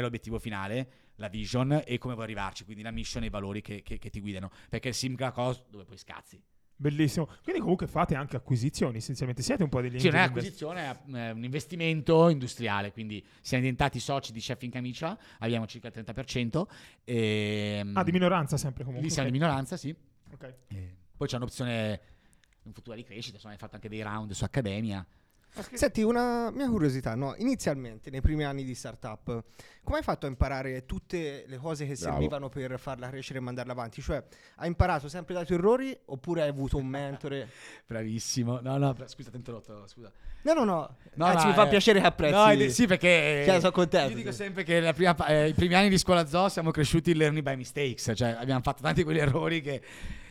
È l'obiettivo finale, la vision e come vuoi arrivarci, quindi la mission e i valori che, che- che ti guidano. Perché il sim è una cosa dove poi scazzi. Bellissimo. Quindi comunque fate anche acquisizioni, essenzialmente. Siete un po' degli Sì, non è acquisizione, è un investimento industriale, quindi siamo diventati soci di Chef in Camicia, abbiamo circa il 30%. E, Ah, di minoranza sempre comunque. Lì siamo ok. di minoranza, sì. Ok. E poi c'è un'opzione in futura di crescita, insomma, hai fatto anche dei round su Accademia. Senti, una mia curiosità, no? Inizialmente, nei primi anni di startup, come hai fatto a imparare tutte le cose che Bravo. servivano per farla crescere e mandarla avanti? Cioè, hai imparato sempre dai tuoi errori oppure hai avuto un mentore? Bravissimo. No, no, scusa, ti ho interrotto, scusa. No, no, no. No, Anzi, no, fa eh, piacere che apprezzi. No, ed- sì, perché Cioè, sono contento, Io dico sempre che prima eh, i primi anni di scuola zoo siamo cresciuti learning by mistakes, cioè abbiamo fatto tanti quegli errori che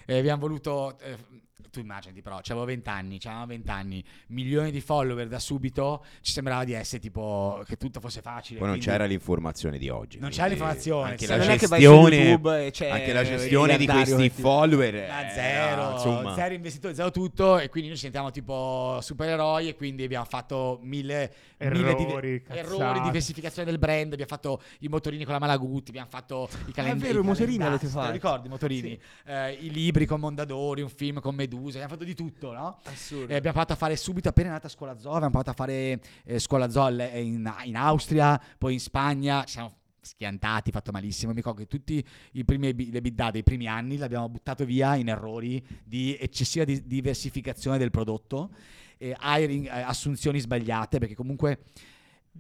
eh, abbiamo voluto... eh, tu immaginati però, avevo 20 anni, avevamo 20 anni, milioni di follower da subito, ci sembrava di essere tipo che tutto fosse facile. Poi non quindi- c'era l'informazione di oggi. Non c'era l'informazione, Anche se la è gestione, YouTube e c'è anche la gestione di questi follower. Da era, zero, insomma, zero investitori, zero tutto e quindi noi ci sentiamo tipo supereroi e quindi abbiamo fatto mille mille Errori, dive- cazzate. errori, diversificazione del brand, abbiamo fatto i motorini con la Malaguti, abbiamo fatto i calendari. vero, i motorini avete Te lo fatto. ricordi i motorini? Eh, I libri con Mondadori, un film con Medusa, abbiamo fatto di tutto, no? Assurdo. E abbiamo fatto a fare subito, appena nata Scuola Zoo, abbiamo fatto a fare eh, Scuola Zoo all- in, in Austria, poi in Spagna, siamo schiantati, fatto malissimo. Mi ricordo che tutti i primi le bid dei primi anni l'abbiamo buttato via in errori di eccessiva di- diversificazione del prodotto, eh, hiring, eh, assunzioni sbagliate, perché comunque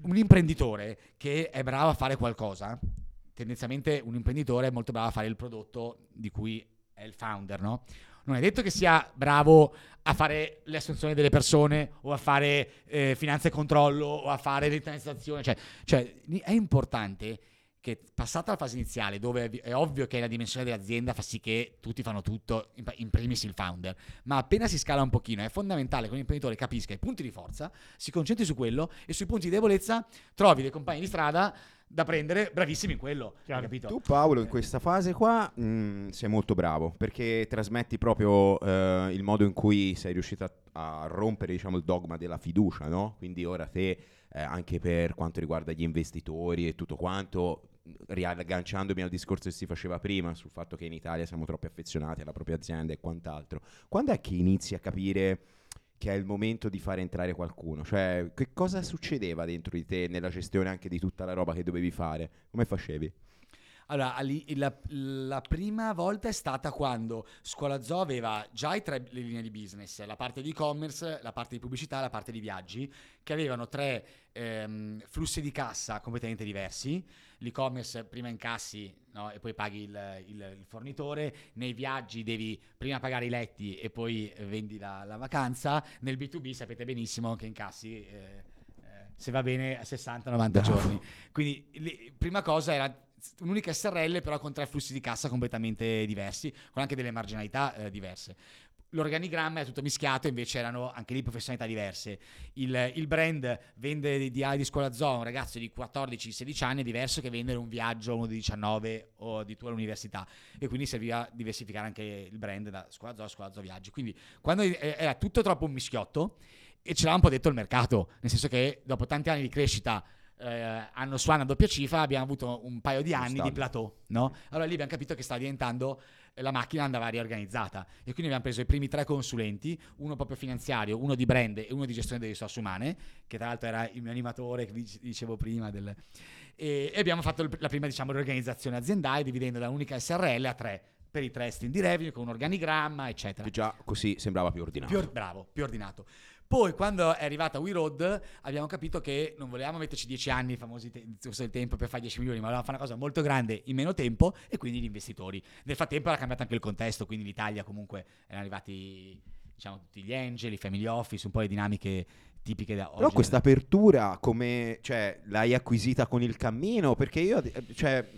un imprenditore che è bravo a fare qualcosa, tendenzialmente un imprenditore è molto bravo a fare il prodotto di cui è il founder, no? Non è detto che sia bravo a fare le assunzioni delle persone o a fare eh, finanza e controllo o a fare l'internalizzazione, cioè, cioè è importante che passata la fase iniziale, dove è vi- è ovvio che la dimensione dell'azienda fa sì che tutti fanno tutto, in primis il founder, ma appena si scala un pochino è fondamentale che un imprenditore capisca i punti di forza, si concentri su quello e sui punti di debolezza trovi dei compagni di strada da prendere bravissimi in quello, hai Chiaro. capito? Tu Paolo in questa fase qua mh, sei molto bravo perché trasmetti proprio eh, il modo in cui sei riuscito a, a rompere diciamo, il dogma della fiducia, no? Quindi ora te eh, anche per quanto riguarda gli investitori e tutto quanto, riagganciandomi al discorso che si faceva prima sul fatto che in Italia siamo troppo affezionati alla propria azienda e quant'altro, quando è che inizi a capire che è il momento di fare entrare qualcuno? Cioè, che cosa succedeva dentro di te nella gestione anche di tutta la roba che dovevi fare? Come facevi? Allora, ali- la, la prima volta è stata quando Scuola Zoo aveva già i tre le linee di business, la parte di e-commerce, la parte di pubblicità e la parte di viaggi, che avevano tre ehm, flussi di cassa completamente diversi. L'e-commerce prima incassi no, e poi paghi il, il- il fornitore, nei viaggi devi prima pagare i letti e poi vendi la, la vacanza, nel B2B sapete benissimo che incassi... eh, eh, se va bene a 60-90 giorni. Quindi li- prima cosa era un'unica SRL però con tre flussi di cassa completamente diversi, con anche delle marginalità eh, diverse. L'organigramma è tutto mischiato, invece erano anche lì professionalità diverse. Il, il brand vende di DI di scuola zoo a un ragazzo di 14-16 anni è diverso che vendere un viaggio a uno di 19 o di tua all'università. E quindi serviva diversificare anche il brand da scuola zoo a scuola zoo viaggi. Quindi quando era tutto troppo un mischiotto, e ce l'ha un po' detto il mercato, nel senso che dopo tanti anni di crescita eh, anno su anno a doppia cifra abbiamo avuto un paio di anni di plateau, no? Allora lì abbiamo capito che stava diventando eh, la macchina andava riorganizzata e quindi abbiamo preso i primi tre consulenti, uno proprio finanziario, uno di brand e uno di gestione delle risorse umane, che tra l'altro era il mio animatore che dicevo prima del- e, abbiamo fatto la prima diciamo riorganizzazione aziendale dividendo da un'unica SRL a tre per i tre stream di revenue con un organigramma eccetera. Che già così sembrava più ordinato. Più or- bravo, più ordinato. Poi, quando è arrivata We Road, abbiamo capito che non volevamo metterci 10 anni, famosi te- del tempo, per fare 10 milioni, ma volevamo fare una cosa molto grande in meno tempo e quindi gli investitori. Nel frattempo era cambiato anche il contesto, quindi in Italia comunque erano arrivati diciamo, tutti gli angel, i family office, un po' le dinamiche tipiche da oggi. Però questa apertura come cioè, l'hai acquisita con il cammino? Perché io eh, cioè,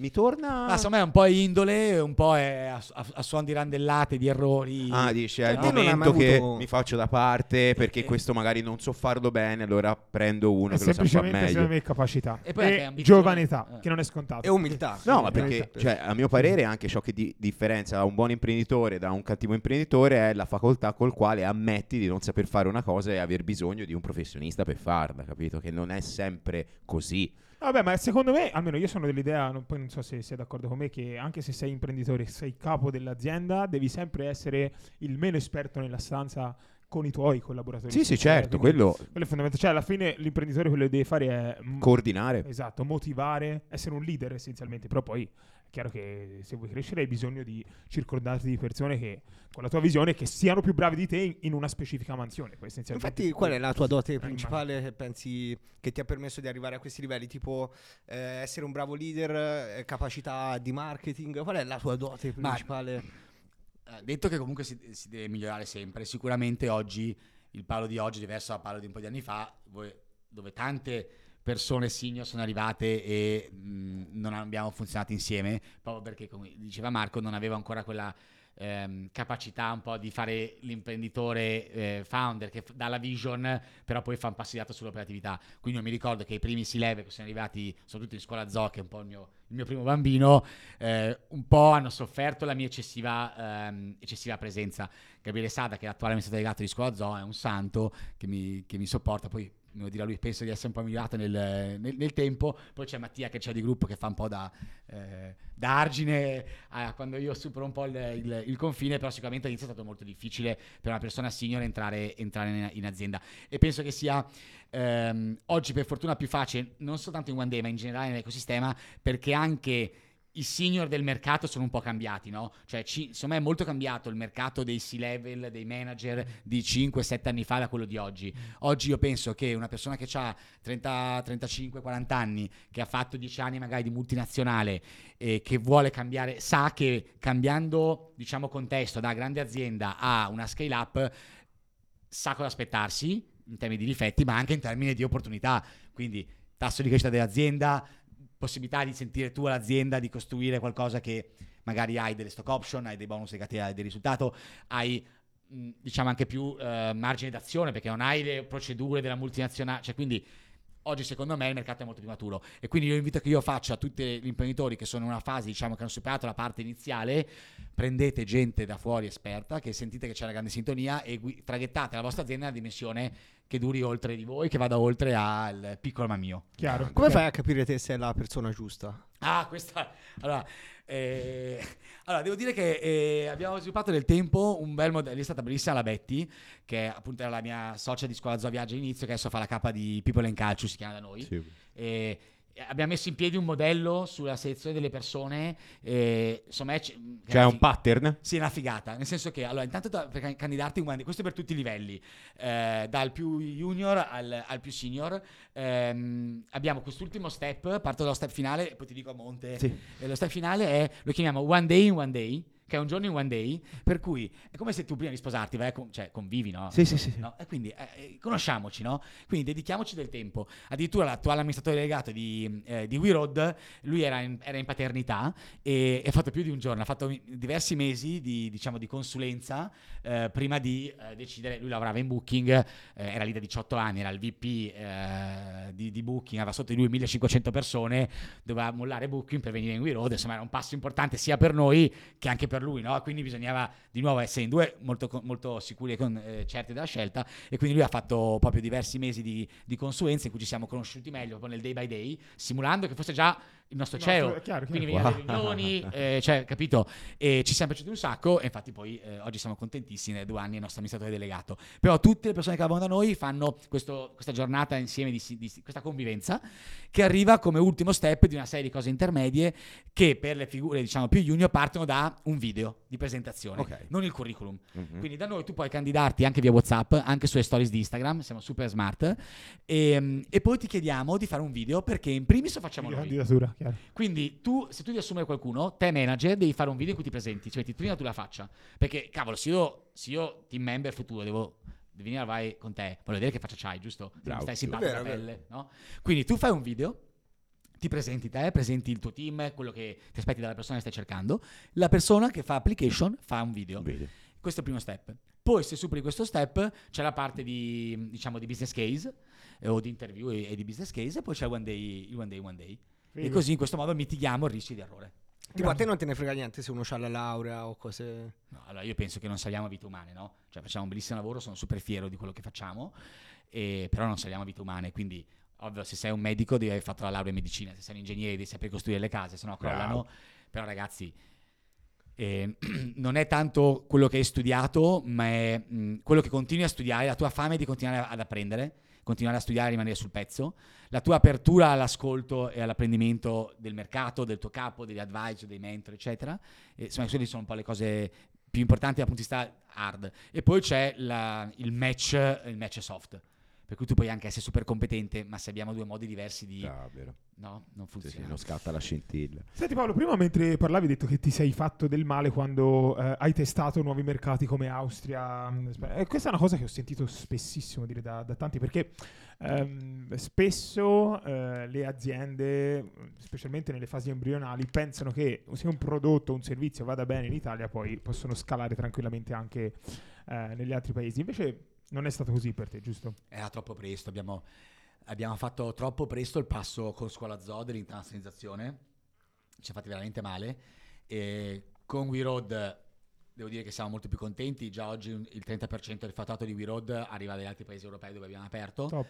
mi torna Ma secondo me è un po' indole, un po' è a, a, a suon di randellate, di errori. Ah, dici, è il momento che avuto- mi faccio da parte perché Eh, questo magari non so farlo bene, allora prendo uno È che lo sa far semplicemente meglio. secondo me capacità E e, poi anche ambizione. giovane età, Eh. che non è scontato. E umiltà. No, ma perché, cioè, a mio parere, anche ciò che di- differenzia un buon imprenditore da un cattivo imprenditore è la facoltà col quale ammetti di non saper fare una cosa e aver bisogno di un professionista per farla, capito? Che non è sempre così. Vabbè, ma secondo me, almeno io sono dell'idea, non- poi non so se sei d'accordo con me, che anche se sei imprenditore, sei capo dell'azienda, devi sempre essere il meno esperto nella stanza con i tuoi collaboratori. Sì, sì, Cioè, certo, quello quello è fondamentale. Cioè, alla fine l'imprenditore quello che deve fare è... mm, coordinare. Esatto, motivare, essere un leader essenzialmente, però poi chiaro che se vuoi crescere hai bisogno di circondarti di persone che con la tua visione che siano più bravi di te in, in una specifica mansione. Infatti, qual è la tua dote Eh, principale che pensi che ti ha permesso di arrivare a questi livelli? Tipo eh, essere un bravo leader, eh, capacità di marketing? Qual è la tua dote Ma- principale? Eh, detto che comunque si, si deve migliorare sempre, sicuramente oggi il palo di oggi è diverso dal palo di un po' di anni fa, dove tante persone senior sono arrivate e mh, non abbiamo funzionato insieme, proprio perché, come diceva Marco, non avevo ancora quella ehm, capacità un po' di fare l'imprenditore eh, founder che f- dà la vision, però poi fa un lato sull'operatività. Quindi io mi ricordo che i primi C-level che sono arrivati, soprattutto in scuola zoo, che è un po' il mio, il mio primo bambino, eh, un po' hanno sofferto la mia eccessiva, ehm, eccessiva presenza. Gabriele Sada, che è l'attuale amministratore delegato di scuola zoo, è un santo che mi, che mi sopporta. Poi devo dire a lui, penso di essere un po' migliorato nel, nel- nel tempo. Poi c'è Mattia che c'è di gruppo che fa un po' da, eh, da argine a quando io supero un po' il, il- il confine, però sicuramente all'inizio è stato molto difficile per una persona senior entrare, entrare in, in azienda. E penso che sia ehm, oggi per fortuna più facile, non soltanto in One Day, ma in generale nell'ecosistema, perché anche i senior del mercato sono un po' cambiati, no? Cioè, ci, me è molto cambiato il mercato dei C-level, dei manager di 5-7 anni fa da quello di oggi. Oggi io penso che una persona che ha 30, 35, 40 anni, che ha fatto 10 anni magari di multinazionale e che vuole cambiare, sa che cambiando, diciamo, contesto da grande azienda a una scale up, sa cosa aspettarsi in termini di difetti, ma anche in termini di opportunità. Quindi tasso di crescita dell'azienda, possibilità di sentire tu all'azienda di costruire qualcosa che magari hai delle stock option, hai dei bonus legati a dei risultati, hai diciamo anche più eh, margine d'azione perché non hai le procedure della multinazionale, cioè quindi oggi secondo me il mercato è molto più maturo e quindi io invito che io faccio a tutti gli imprenditori che sono in una fase diciamo che hanno superato la parte iniziale prendete gente da fuori esperta che sentite che c'è una grande sintonia e gui- traghettate la vostra azienda in una dimensione che duri oltre di voi che vada oltre al piccolo ma mio Chiaro. Come chiaro. fai a capire te se è la persona giusta? Ah, questa. Allora, eh, allora devo dire che eh, abbiamo sviluppato nel tempo un bel modello. È stata bellissima la Betty, che appunto era la mia socia di scuola Zoo Viaggio all'inizio, che adesso fa la capa di People and Calcio, si chiama da noi. Sì. E abbiamo messo in piedi un modello sulla selezione delle persone. E, insomma, è, Cioè è un pattern? Sì, è una figata. Nel senso che, allora, intanto da- per can- candidarti, questo è per tutti i livelli, eh, dal più junior al, al più senior. Ehm, abbiamo quest'ultimo step, parto dallo step finale, poi ti dico a monte. Sì. E lo step finale è, lo chiamiamo One Day in One Day, che è un giorno in One Day, per cui è come se tu prima di sposarti, vai con- cioè convivi, no? Sì, sì, sì. No? E quindi eh, eh, conosciamoci, no? Quindi dedichiamoci del tempo. Addirittura l'attuale amministratore delegato di, eh, di We Road, lui era in, era in paternità e ha fatto più di un giorno, ha fatto diversi mesi di, diciamo, di consulenza eh, prima di eh, decidere, lui lavorava in Booking, eh, era lì da 18 anni, era il VP eh, di, di Booking, aveva sotto di lui 1500 persone, doveva mollare Booking per venire in We Road, insomma era un passo importante sia per noi che anche per lui, no? Quindi bisognava di nuovo essere in due molto, molto sicuri e con- eh, certi della scelta e quindi lui ha fatto proprio diversi mesi di, di consulenza in cui ci siamo conosciuti meglio, proprio nel day by day, simulando che fosse già il nostro No, CEO, chiaro, quindi chiaro. veniva alle riunioni, eh, cioè, capito? E ci siamo piaciuti un sacco e infatti poi eh, oggi siamo contentissimi, da due anni è il nostro amministratore delegato. Però tutte le persone che lavorano da noi fanno questo- questa giornata insieme di, di questa convivenza che arriva come ultimo step di una serie di cose intermedie che per le figure diciamo più junior partono da un video di presentazione, Ok. non il curriculum. Mhm. Quindi da noi tu puoi candidarti anche via WhatsApp, anche sulle stories di Instagram, siamo super smart. E, e poi ti chiediamo di fare un video perché in primis lo facciamo noi. candidatura, chiaro. Quindi tu, se tu devi assumere qualcuno, te manager, devi fare un video in cui ti presenti, cioè ti prima tu la faccia. Perché, cavolo, se io, se io team member futuro devo venire a vai con te, voglio vedere che faccia c'hai, giusto? Bravo, Stai simpatico la pelle, no? Quindi tu fai un video, ti presenti te, presenti il tuo team, quello che ti aspetti dalla persona che stai cercando. La persona che fa application fa un video. Vedi. Questo è il primo step. Poi, se superi questo step, c'è la parte di, diciamo, di business case eh, o di interview e, e di business case, e poi c'è il one day, il one day, one day. E Figo. così in questo modo mitighiamo il rischio di errore. Tipo a te non te ne frega niente se uno ha la laurea o cose... No, allora io penso che non salviamo vite umane, no? Cioè facciamo un bellissimo lavoro, sono super fiero di quello che facciamo, e- però non salviamo vite umane, quindi ovvio se sei un medico devi aver fatto la laurea in medicina, se sei un ingegnere devi saper costruire le case, se no crollano. Però ragazzi, eh, non è tanto quello che hai studiato, ma è mh, quello che continui a studiare, la tua fame di continuare ad apprendere, continuare a studiare e rimanere sul pezzo, la tua apertura all'ascolto e all'apprendimento del mercato, del tuo capo, degli advisor, dei mentor, eccetera. E, insomma, quelle sono un po' le cose più importanti dal punto di vista hard. E poi c'è la- il match, il match soft. Per cui tu puoi anche essere super competente, ma se abbiamo due modi diversi di... Ah, vero. No, non Sì, sì, funziona. non scatta la scintilla. Senti Paolo, prima mentre parlavi hai detto che ti sei fatto del male quando eh, hai testato nuovi mercati come Austria. Sp- E questa è una cosa che ho sentito spessissimo dire da, da tanti perché ehm, spesso eh, le aziende, specialmente nelle fasi embrionali, pensano che se un prodotto o un servizio vada bene in Italia poi possono scalare tranquillamente anche eh, negli altri paesi. Invece non è stato così per te, giusto? Era troppo presto, abbiamo, abbiamo fatto troppo presto il passo con Scuola Zoo dell'internazionalizzazione, ci ha fatti veramente male e con We Road devo dire che siamo molto più contenti, già oggi il 30% del fatturato di We Road arriva dagli altri paesi europei dove abbiamo aperto, Top.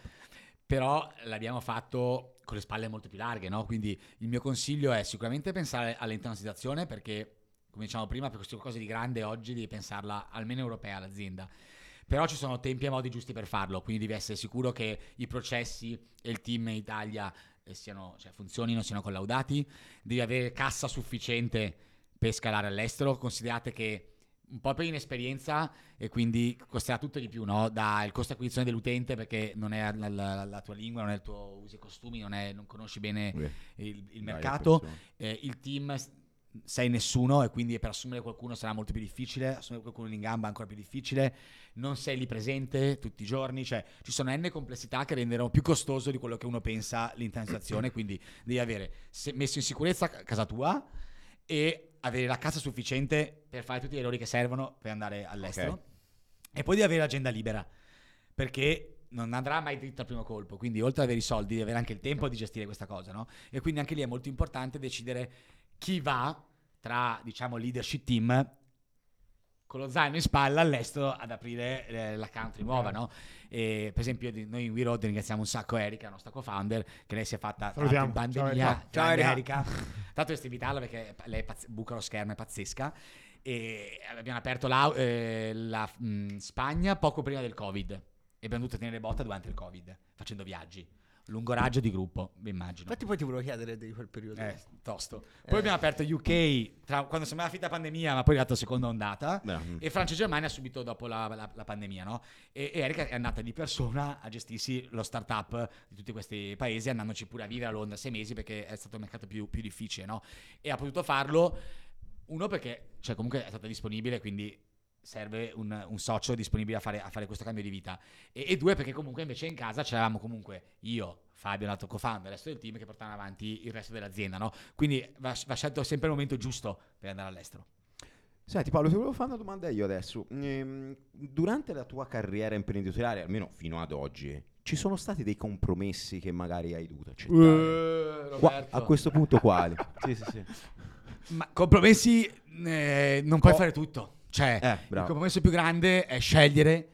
però l'abbiamo fatto con le spalle molto più larghe, no? quindi il mio consiglio è sicuramente pensare all'internazionalizzazione perché, come dicevamo prima, per queste cose di grande oggi devi pensarla almeno europea l'azienda. Però ci sono tempi e modi giusti per farlo, quindi devi essere sicuro che i processi e il team in Italia eh, siano, cioè, funzionino, siano collaudati, devi avere cassa sufficiente per scalare all'estero, considerate che un po' per inesperienza e quindi costerà tutto di più, no? Dal costo di acquisizione dell'utente perché non è la, la- la tua lingua, non è il tuo usi e costumi, non, è- non conosci bene Beh, il, il mercato, eh, il team sei nessuno e quindi per assumere qualcuno sarà molto più difficile, assumere qualcuno in gamba è ancora più difficile, non sei lì presente tutti i giorni, cioè ci sono n complessità che renderanno più costoso di quello che uno pensa l'internazionalizzazione, quindi devi avere messo in sicurezza ca- casa tua e avere la cassa sufficiente per fare tutti gli errori che servono per andare all'estero Ok. e poi devi avere l'agenda libera perché non andrà mai dritto al primo colpo, quindi oltre ad avere i soldi devi avere anche il tempo di gestire questa cosa, no? E quindi anche lì è molto importante decidere chi va tra, diciamo, leadership team con lo zaino in spalla all'estero ad aprire eh, la country nuova, no? E, per esempio noi in We Road ringraziamo un sacco Erika, la nostra co-founder, che lei si è fatta in. Ciao, pandemia. Erika. Ciao, grande Erika. Tanto dovresti invitarla perché lei pazz- buca lo schermo, è pazzesca. E abbiamo aperto la, eh, la, mh, Spagna poco prima del Covid e abbiamo dovuto tenere botta durante il Covid, facendo viaggi. Lungo raggio di gruppo, vi immagino. Infatti poi ti volevo chiedere di quel periodo. Eh, tosto. Poi abbiamo aperto UK tra- quando sembrava finita la pandemia, ma poi è arrivata la seconda ondata. Beh, mm. E Francia e Germania subito dopo la, la- la pandemia, no? E, e Erika è andata di persona a gestirsi lo startup di tutti questi paesi, andandoci pure a vivere a Londra sei mesi perché è stato il mercato più, più difficile, no? E ha potuto farlo, uno perché, cioè comunque è stata disponibile, quindi serve un, un socio disponibile a fare, a fare questo cambio di vita. E, e due perché comunque invece in casa c'eravamo comunque io, Fabio, l'altro co-founder, il resto del team che portavano avanti il resto dell'azienda, no? Quindi va, va scelto sempre il momento giusto per andare all'estero. Senti Paolo, ti volevo fare una domanda io adesso. Ehm, durante la tua carriera imprenditoriale, almeno fino ad oggi, ci sono stati dei compromessi che magari hai dovuto accettare? Qua- a questo punto quali? sì, sì, sì. Ma compromessi eh, non puoi Oh. fare tutto. Cioè, Eh, il compromesso più grande è scegliere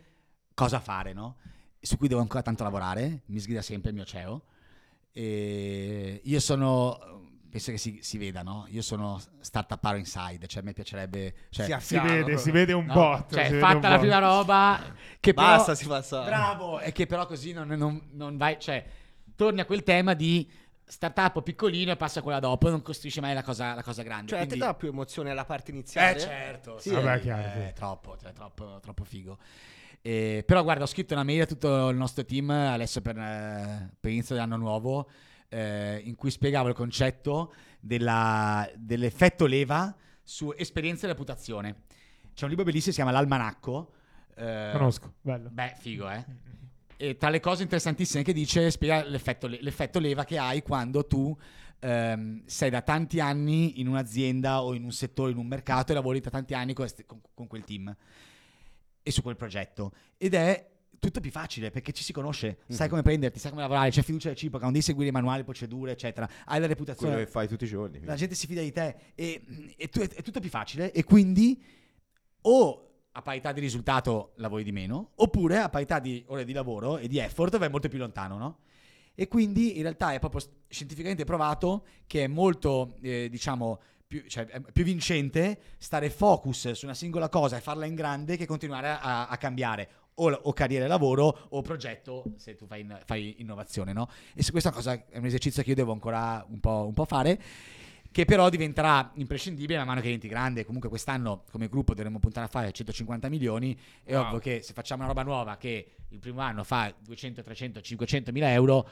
cosa fare, no? Su cui devo ancora tanto lavorare, mi sgrida sempre il mio CEO. E io sono, penso che si, si veda, no? Io sono startup inside, cioè a me piacerebbe... Cioè, Si Si vede, si vede un no? botto. Cioè, fatta la prima roba che però- Basta, si passa. Bravo, e che però così non, non- non vai, cioè, torni a quel tema di startup piccolino e passa a quella dopo, non costruisci mai la cosa, la cosa grande. Cioè, a te quindi- dà più emozione la parte iniziale? eh certo, Sì, sì, vabbè, chiaro, sì. è troppo, cioè, troppo, troppo figo. Eh, però guarda, ho scritto una mail a tutto il nostro team adesso per, eh, per inizio dell'anno nuovo eh, in cui spiegavo il concetto della- dell'effetto leva su esperienza e reputazione. C'è un libro bellissimo che si chiama L'Almanacco. eh, Conosco, bello. Beh, figo, eh. E tra le cose interessantissime che dice, spiega l'effetto, le- l'effetto leva che hai quando tu ehm, sei da tanti anni in un'azienda o in un settore, in un mercato e lavori da tanti anni con, con- con quel team e su quel progetto. Ed è tutto più facile perché ci si conosce, sai Mhm. come prenderti, sai come lavorare, c'è fiducia reciproca, non devi seguire i manuali, procedure, eccetera. Hai la reputazione. Quello che fai tutti i giorni. La gente si fida di te e, e tu- è tutto più facile e quindi o a parità di risultato lavori di meno oppure a parità di ore di lavoro e di effort vai molto più lontano, no? E quindi in realtà è proprio scientificamente provato che è molto, eh, diciamo, più, cioè, più vincente stare focus su una singola cosa e farla in grande che continuare a, a cambiare o, o carriera e lavoro o progetto se tu fai, in- fai innovazione, no? E su questa cosa è un esercizio che io devo ancora un po', un po' fare che però diventerà imprescindibile man mano che diventi grande. Comunque quest'anno come gruppo dovremmo puntare a fare 150 milioni. È Wow. ovvio che se facciamo una roba nuova che il primo anno fa 200, 300, 500 mila euro,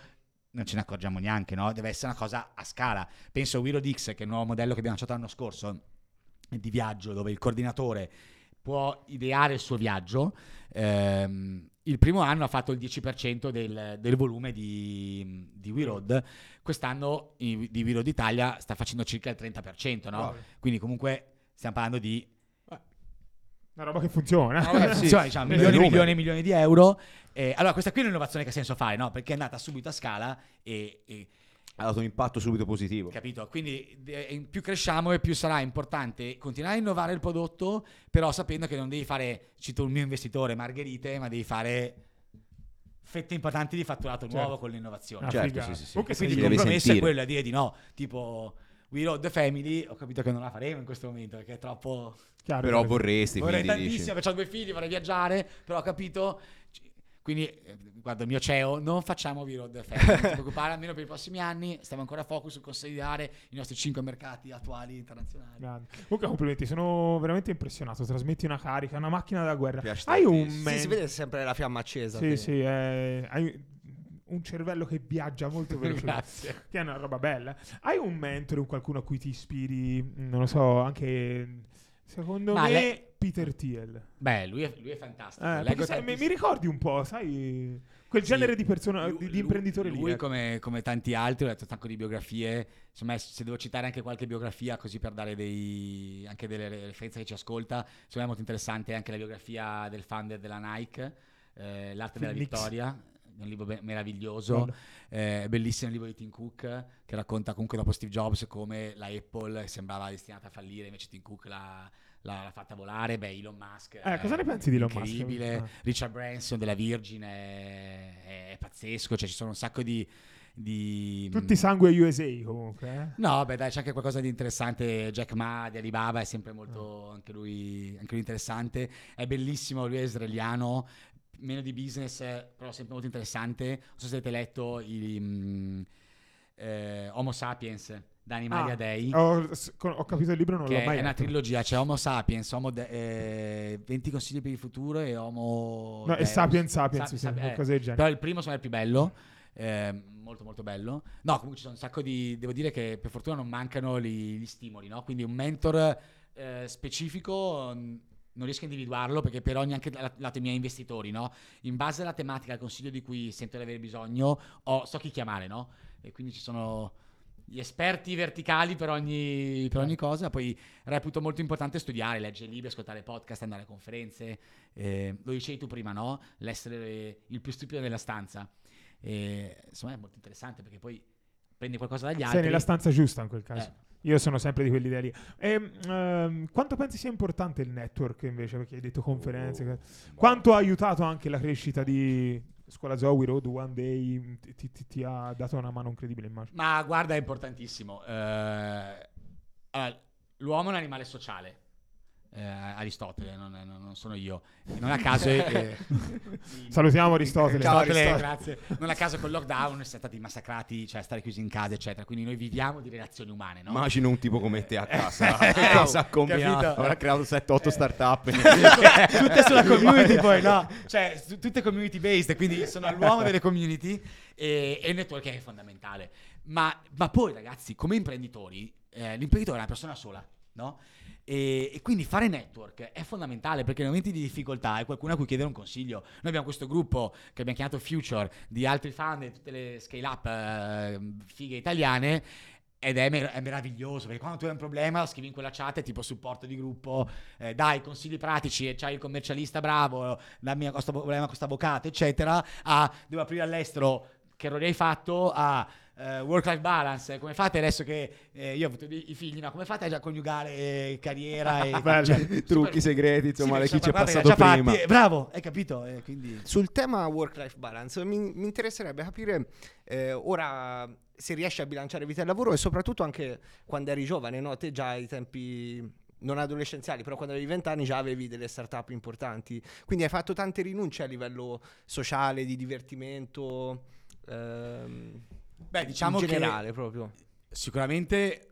non ce ne accorgiamo neanche, no? Deve essere una cosa a scala. Penso a Wiro Dix, che è il nuovo modello che abbiamo lanciato l'anno scorso di viaggio, dove il coordinatore può ideare il suo viaggio. Ehm, il primo anno ha fatto il 10% del, del volume di, di We Road. Quest'anno i- di We Road Italia sta facendo circa il 30%, no? Wow. Quindi comunque stiamo parlando di Una roba che funziona. una roba che funziona, diciamo, Nei milioni e milioni e milioni di euro. Eh, allora, questa qui è un'innovazione che ha senso fare, no? Perché è andata subito a scala e- e Ha dato un impatto subito positivo. Capito? Quindi eh, più cresciamo e più sarà importante continuare a innovare il prodotto, però sapendo che non devi fare, cito il mio investitore, margherite, ma devi fare fette importanti di fatturato Certo. nuovo con l'innovazione. Ah, Certo, sì, sì, sì. Comunque Quindi il compromesso è quello, è dire di no, tipo We Road the Family, ho capito che non la faremo in questo momento perché è troppo... chiaro, Però vorresti, Vorrei quindi tantissimo, perché ho due figli, vorrei viaggiare, però ho capito... Quindi, eh, guarda, il mio CEO, non facciamo We Road the Family, non ti preoccupare, almeno per i prossimi anni stiamo ancora a focus su consolidare i nostri cinque mercati attuali internazionali. Grande. Comunque complimenti, sono veramente impressionato. Trasmetti una carica, una macchina da guerra. Piace Hai un Sì, si vede sempre la fiamma accesa. Sì, te. sì, eh, hai un cervello che viaggia molto velocemente. Grazie. Che è una roba bella. Hai un mentore, un qualcuno a cui ti ispiri? Non lo so, anche secondo Ma me lei- Peter Thiel. Beh, lui è, lui è fantastico. Eh, sai, mi, mi ricordi un po', sai, quel genere di persona, Lui- di, di lui- imprenditore lì. Lui, ecco. come, come tanti altri, ho letto un sacco di biografie. Insomma, se devo citare anche qualche biografia, così per dare dei, anche delle referenze a chi ci ascolta, secondo me è molto interessante anche la biografia del founder della Nike, eh, L'arte della Phil Nicks. vittoria. Un libro be- meraviglioso, eh, bellissimo il libro di Tim Cook che racconta comunque dopo Steve Jobs come la Apple sembrava destinata a fallire, invece Tim Cook l'ha, l'ha- l'ha fatta volare. Beh, Elon Musk, Eh, cosa ne pensi di Elon Musk? incredibile. Ah. Richard Branson della Virgin è, è pazzesco, cioè ci sono un sacco di... di Tutti sangue USA comunque. eh. No, beh dai, c'è anche qualcosa di interessante. Jack Ma di Alibaba è sempre molto, anche, lui, anche lui interessante. È bellissimo, lui è israeliano, meno di business, eh, però sempre molto interessante. Non so se avete letto i, mm, eh, Homo Sapiens, da Animali Ah, a Dei. Ho, ho capito il libro, non Che l'ho mai è una letto. trilogia, c'è Homo Sapiens, Homo de- eh, 20 consigli per il futuro e Homo... No, è Deus. Sapiens Sapiens, Sa- sì, sa- eh, qualcosa del genere. Però il primo è il più bello, eh, molto molto bello. No, comunque ci sono un sacco di... Devo dire che per fortuna non mancano gli, gli stimoli, no? Quindi un mentor eh, specifico... Non riesco a individuarlo perché per ogni anche la- lato i miei investitori, no? In base alla tematica, al consiglio di cui sento di avere bisogno, ho- so chi chiamare, no? E quindi ci sono gli esperti verticali per ogni, per ogni cosa. Poi reputo molto importante studiare, leggere libri, ascoltare podcast, andare a conferenze. Eh, lo dicevi tu prima, no? L'essere il più stupido nella stanza. E, insomma, è molto interessante perché poi prendi qualcosa dagli altri. Sei nella stanza giusta in quel caso. Eh. Io sono sempre di quell'idea lì. E, ehm, quanto pensi sia importante il network invece? Perché hai detto conferenze. che- Quanto ha aiutato anche la crescita di Scuola Zoe, Road, One Day? Ti, ti- ti- ti ha dato una mano incredibile, immagino. Ma guarda, è importantissimo. Eh, allora, l'uomo è un animale sociale. Eh, Aristotele, non, non- non sono io. Non a caso. eh, Salutiamo Aristotele. Ciao, Aristotele, Aristotele. grazie. Non a caso con il lockdown siamo stati massacrati, cioè stare chiusi in casa, eccetera. Quindi noi viviamo di relazioni umane, no? Immagino un tipo come te a casa. Eh, che cosa ha combinato? Avrà creato 7-8 startup. tutte sulla community poi no cioè tutte community based quindi sono l'uomo delle community e, e il network è fondamentale ma, ma poi ragazzi come imprenditori eh, l'imprenditore è una persona sola no? E, e quindi fare network è fondamentale perché nei momenti di difficoltà hai qualcuno a cui chiedere un consiglio. Noi abbiamo questo gruppo che abbiamo chiamato Future di altri fan di tutte le scale up eh, fighe italiane ed è, mer- è meraviglioso perché quando tu hai un problema scrivi in quella chat tipo supporto di gruppo eh, dai consigli pratici c'hai il commercialista bravo dammi questo problema questo avvocato eccetera a devo aprire all'estero che errori hai fatto a eh, work life balance come fate adesso che eh, io ho avuto i figli no? come fate a coniugare eh, carriera e Bello. cioè, Trucchi super- segreti, insomma, Sì, chi ci è passato prima. fatti, eh, bravo hai capito Eh, quindi Sul tema work-life balance mi, mi interesserebbe capire eh, ora se riesci a bilanciare vita e lavoro e soprattutto anche quando eri giovane, no? Te già ai tempi non adolescenziali, però quando avevi 20 anni già avevi delle startup importanti. Quindi hai fatto tante rinunce a livello sociale, di divertimento, ehm, beh diciamo in generale proprio. Sicuramente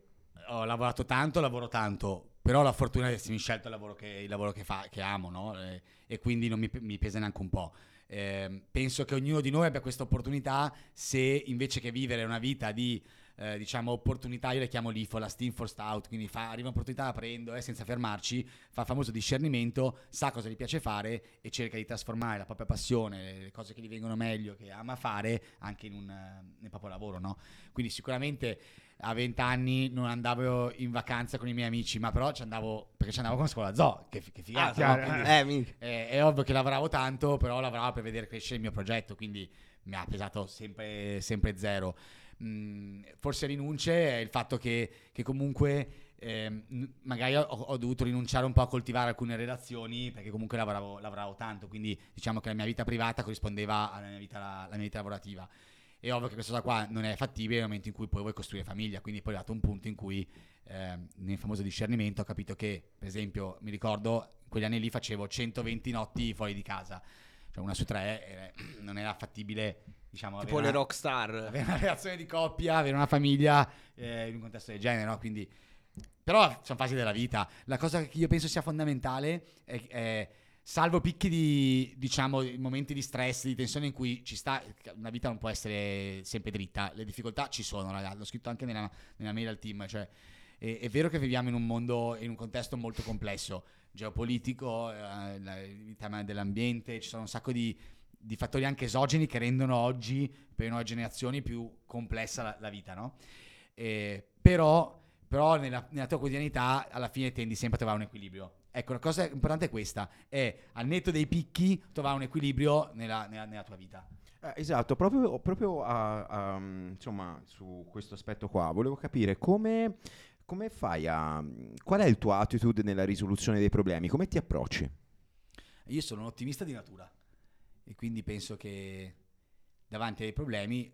ho lavorato tanto, lavoro tanto, però la fortuna di essermi scelto il lavoro che, il lavoro che, fa, che amo, no? E, e quindi non mi, mi pesa neanche un po'. Eh, penso che ognuno di noi abbia questa opportunità se invece che vivere una vita di eh, diciamo opportunità, io le chiamo l'IFO, la Steam for Stout, quindi fa, arriva un'opportunità, la prendo eh, senza fermarci, fa il famoso discernimento, sa cosa gli piace fare e cerca di trasformare la propria passione, le cose che gli vengono meglio, che ama fare, anche in un, nel proprio lavoro, no? Quindi sicuramente a 20 anni non andavo in vacanza con i miei amici, ma però ci andavo perché ci andavo con scuola zoo, che, che figata. Ah, no? Quindi, eh, eh, è ovvio che lavoravo tanto, però lavoravo per vedere crescere il mio progetto, quindi mi ha pesato sempre, sempre zero. Mm, forse rinunce è il fatto che, che comunque eh, magari ho, ho, dovuto rinunciare un po' a coltivare alcune relazioni perché comunque lavoravo, lavoravo, tanto, quindi diciamo che la mia vita privata corrispondeva alla mia vita, alla mia vita lavorativa. È ovvio che questa cosa qua non è fattibile nel momento in cui poi vuoi costruire famiglia, quindi poi è arrivato un punto in cui eh, nel famoso discernimento ho capito che, per esempio, mi ricordo, quegli anni lì facevo 120 notti fuori di casa, cioè una su tre eh, non era fattibile diciamo, tipo le una, rockstar. Avere una relazione di coppia, avere una famiglia eh, in un contesto del genere, no? Quindi, però sono fasi della vita. La cosa che io penso sia fondamentale è, è salvo picchi di, diciamo, momenti di stress, di tensione in cui ci sta, una vita non può essere sempre dritta, le difficoltà ci sono, ragazzi, l'ho scritto anche nella, nella mail al team, cioè è, è, vero che viviamo in un mondo, in un contesto molto complesso, geopolitico, eh, il tema dell'ambiente, ci sono un sacco di, di, fattori anche esogeni che rendono oggi, per le nuove generazioni, più complessa la, la vita, no? Eh, però, però nella, nella tua quotidianità alla fine tendi sempre a trovare un equilibrio Ecco, la cosa importante è questa, è al netto dei picchi trovare un equilibrio nella, nella, nella tua vita. Eh, esatto, proprio, proprio a, a, insomma, su questo aspetto qua, volevo capire come, come fai a... qual è il tuo attitude nella risoluzione dei problemi, come ti approcci? Io sono un ottimista di natura e quindi penso che davanti ai problemi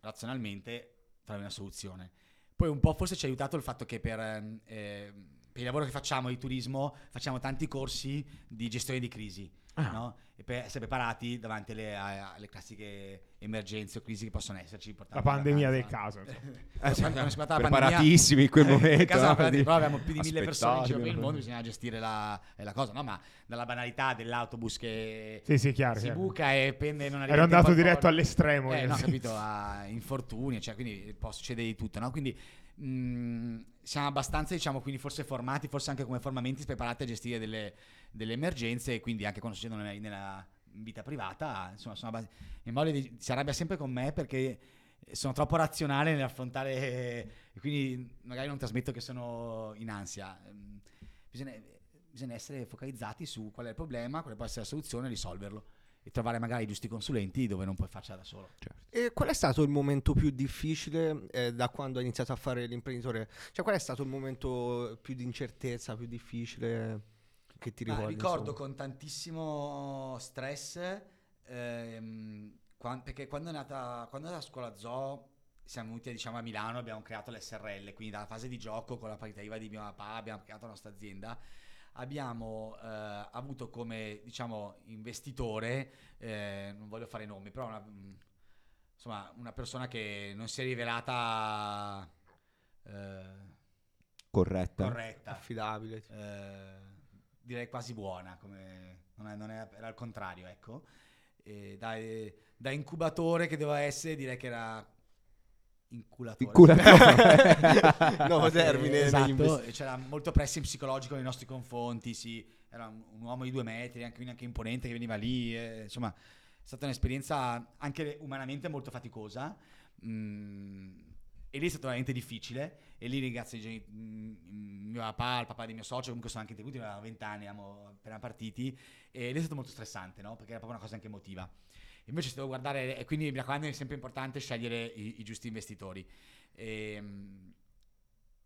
razionalmente trovi una soluzione. Poi un po' forse ci ha aiutato il fatto che per... Eh, per il lavoro che facciamo di turismo facciamo tanti corsi di gestione di crisi. Ah. No? E per essere preparati davanti alle, alle, classiche emergenze o crisi che possono esserci. La pandemia del caso. eh, sì, preparatissimi in quel eh, momento. Caso, no? Però abbiamo più di mille persone in giro per il mondo, bisogna gestire la, la, cosa, no? Ma dalla banalità dell'autobus che sì, sì, chiaro, si chiaro. buca e pende non arriva Ero andato diretto all'estremo. Eh, no, capito, a infortuni, cioè, quindi può succedere di tutto, no? Quindi mh, mm, siamo abbastanza, diciamo, quindi forse formati, forse anche come formamenti preparati a gestire delle, delle emergenze e quindi anche quando succedono nella, nella vita privata, insomma, sono mia moglie si arrabbia sempre con me perché sono troppo razionale nell'affrontare quindi magari non trasmetto che sono in ansia. Ehm, bisogna, bisogna essere focalizzati su qual è il problema, quale può essere la soluzione e risolverlo e trovare magari i giusti consulenti dove non puoi farcela da solo. Certo. E qual è stato il momento più difficile eh, da quando hai iniziato a fare l'imprenditore? Cioè qual è stato il momento più di incertezza, più difficile che ti ricordi? ricordo insomma? con tantissimo stress ehm, quando, perché quando è nata quando è nata scuola zoo siamo venuti diciamo, a Milano abbiamo creato l'SRL quindi dalla fase di gioco con la partita IVA di mio papà abbiamo creato la nostra azienda abbiamo eh, avuto come diciamo, investitore, eh, non voglio fare nomi, però una, insomma, una persona che non si è rivelata eh, corretta. corretta, affidabile, eh, direi quasi buona, come non, è, non è, era al contrario, ecco. Da, da incubatore che doveva essere, direi che era inculatore. Inculatore. Nuovo termine. Esatto, c'era molto pressing psicologico nei nostri confronti, sì. Era un uomo di due metri, anche, anche imponente che veniva lì. Eh, insomma, è stata un'esperienza anche umanamente molto faticosa. Mm, e lì è stato veramente difficile. E lì ringrazio i genitori, mm, mio papà, il papà di mio socio, comunque sono anche intervenuti, avevamo vent'anni, eravamo appena partiti. E lì è stato molto stressante, no? Perché era proprio una cosa anche emotiva. Invece se devo guardare, e quindi mi raccomando è sempre importante scegliere i, i giusti investitori. E, ehm,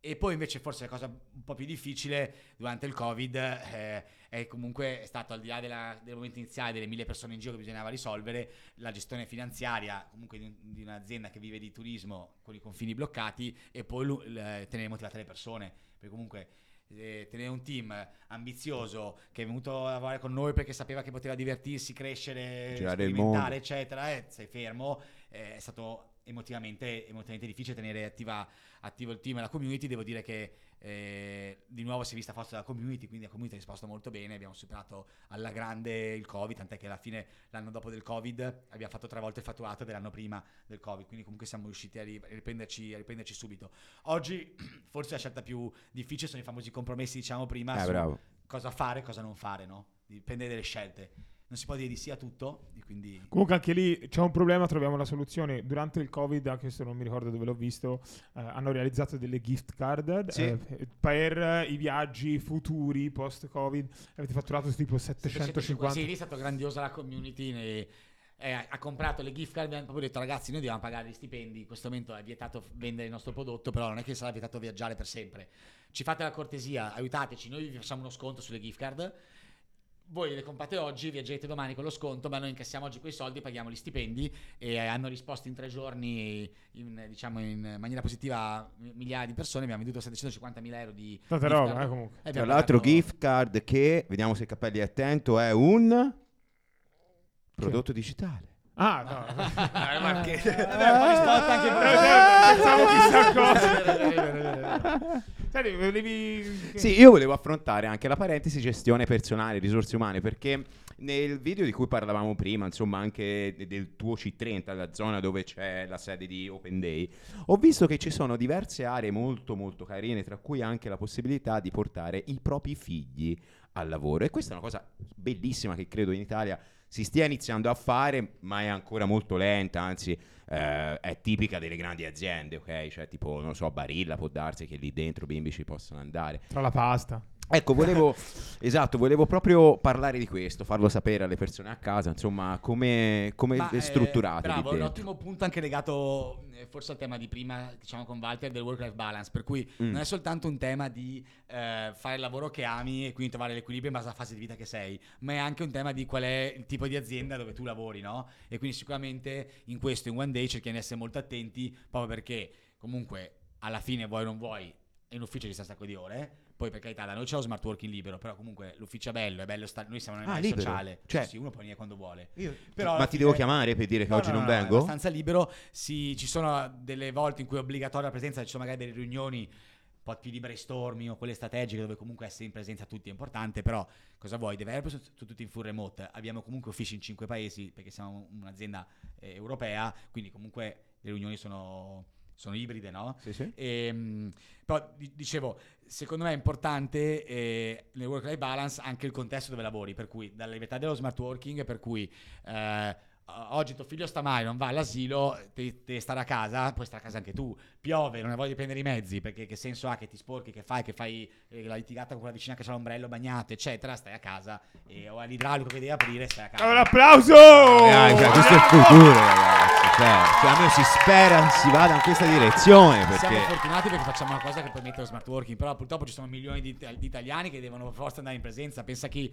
e, poi invece forse la cosa un po' più difficile durante il Covid eh, è comunque stato al di là della, del momento iniziale delle mille persone in giro che bisognava risolvere, la gestione finanziaria comunque di, di un'azienda che vive di turismo con i confini bloccati e poi l- tenere motivate le persone. Perché comunque eh, tenere un team ambizioso che è venuto a lavorare con noi perché sapeva che poteva divertirsi, crescere, Girare sperimentare, eccetera, eh, sei fermo, eh, è stato emotivamente, emotivamente difficile tenere attiva, attivo il team e la community. Devo dire che eh, di nuovo si è vista forza della community, quindi la community ha risposto molto bene. Abbiamo superato alla grande il Covid, tant'è che alla fine, l'anno dopo del Covid, abbiamo fatto tre volte il fatturato dell'anno prima del Covid. Quindi, comunque, siamo riusciti a, ri- a riprenderci, a riprenderci subito. Oggi, forse la scelta più difficile sono i famosi compromessi, diciamo prima, Eh, cosa fare e cosa non fare, no? Dipende dalle scelte. Non si può dire di sì a tutto, e quindi. Comunque anche lì c'è un problema, troviamo la soluzione. Durante il Covid, anche se non mi ricordo dove l'ho visto, eh, hanno realizzato delle gift card Sì. eh, per eh, i viaggi futuri post-Covid. Avete fatturato tipo 750. Sì, lì è stata grandiosa la community. ne- eh, ha comprato le gift card. Abbiamo proprio detto, ragazzi, noi dobbiamo pagare gli stipendi. In questo momento è vietato vendere il nostro prodotto, però non è che sarà vietato viaggiare per sempre. Ci fate la cortesia, aiutateci. Noi vi facciamo uno sconto sulle gift card. Voi le comprate oggi, viaggerete domani con lo sconto, ma noi incassiamo oggi quei soldi, paghiamo gli stipendi e hanno risposto in tre giorni in, diciamo, in maniera positiva migliaia di persone. Abbiamo venduto 750.000 euro di Tanta roba, eh, comunque. Tra abbiamo l'altro, pagato- gift card che, vediamo se Cappelli è attento, è un prodotto digitale. Ah, no. Eh, ma che- Eh, Vabbè, un po' di spot anche eh, per- Pensavo chissà cosa. Senti, volevi... Sì, io volevo affrontare anche la parentesi gestione personale, risorse umane, perché nel video di cui parlavamo prima, insomma anche de- del tuo C30, la zona dove c'è la sede di Open Day, ho visto che ci sono diverse aree molto molto carine, tra cui anche la possibilità di portare i propri figli al lavoro. E questa è una cosa bellissima che credo in Italia si stia iniziando a fare, ma è ancora molto lenta, anzi eh, è tipica delle grandi aziende, ok? Cioè tipo, non so, Barilla può darsi che lì dentro bimbi ci possano andare. Tra la pasta. Ecco, volevo, esatto, volevo proprio parlare di questo, farlo sapere alle persone a casa, insomma, come, come Ma, è eh, strutturate lì Bravo, un ottimo punto anche legato eh, forse al tema di prima, diciamo con Walter, del work-life balance, per cui Mm. non è soltanto un tema di eh, fare il lavoro che ami e quindi trovare l'equilibrio in base alla fase di vita che sei, ma è anche un tema di qual è il tipo di azienda dove tu lavori, no? E quindi sicuramente in questo, in One Day, cerchiamo di essere molto attenti, proprio perché comunque alla fine vuoi o non vuoi, in ufficio ci sta un sacco di ore, poi per carità da noi c'è lo smart working libero, però comunque l'ufficio è bello, è bello stare, noi siamo un Ah, libero? sociale, Cioè- sì, sì, uno può venire quando vuole. Io- Però Ma ti devo fine- chiamare per dire che No, oggi no, non no, È vengo? abbastanza libero. Si- ci sono delle volte in cui è obbligatoria la presenza, ci sono magari delle riunioni un po' più di brainstorming o quelle strategiche dove comunque essere in presenza tutti è importante, però cosa vuoi? Deve essere su tutti in full remote. Abbiamo comunque uffici in cinque paesi perché siamo un'azienda eh, europea, quindi comunque le riunioni sono, sono ibride, no? Sì, sì. Ehm, però di- dicevo, secondo me è importante eh, nel work-life balance anche il contesto dove lavori, per cui dalla libertà dello smart working, per cui eh, oggi tuo figlio sta male, non va all'asilo, devi, stare a casa, puoi stare a casa anche tu. Piove, non hai voglia di prendere i mezzi, perché che senso ha che ti sporchi, che fai, che fai eh, la litigata con quella vicina che c'ha l'ombrello bagnato, eccetera, stai a casa e o hai l'idraulico che devi aprire, stai a casa. Un applauso! Cioè, questo è il futuro, ragazzi. Cioè, cioè, almeno si spera si vada in questa direzione. Siamo Perché... fortunati perché facciamo una cosa che permette lo smart working, però purtroppo ci sono milioni di, di italiani che devono forza andare in presenza. Pensa chi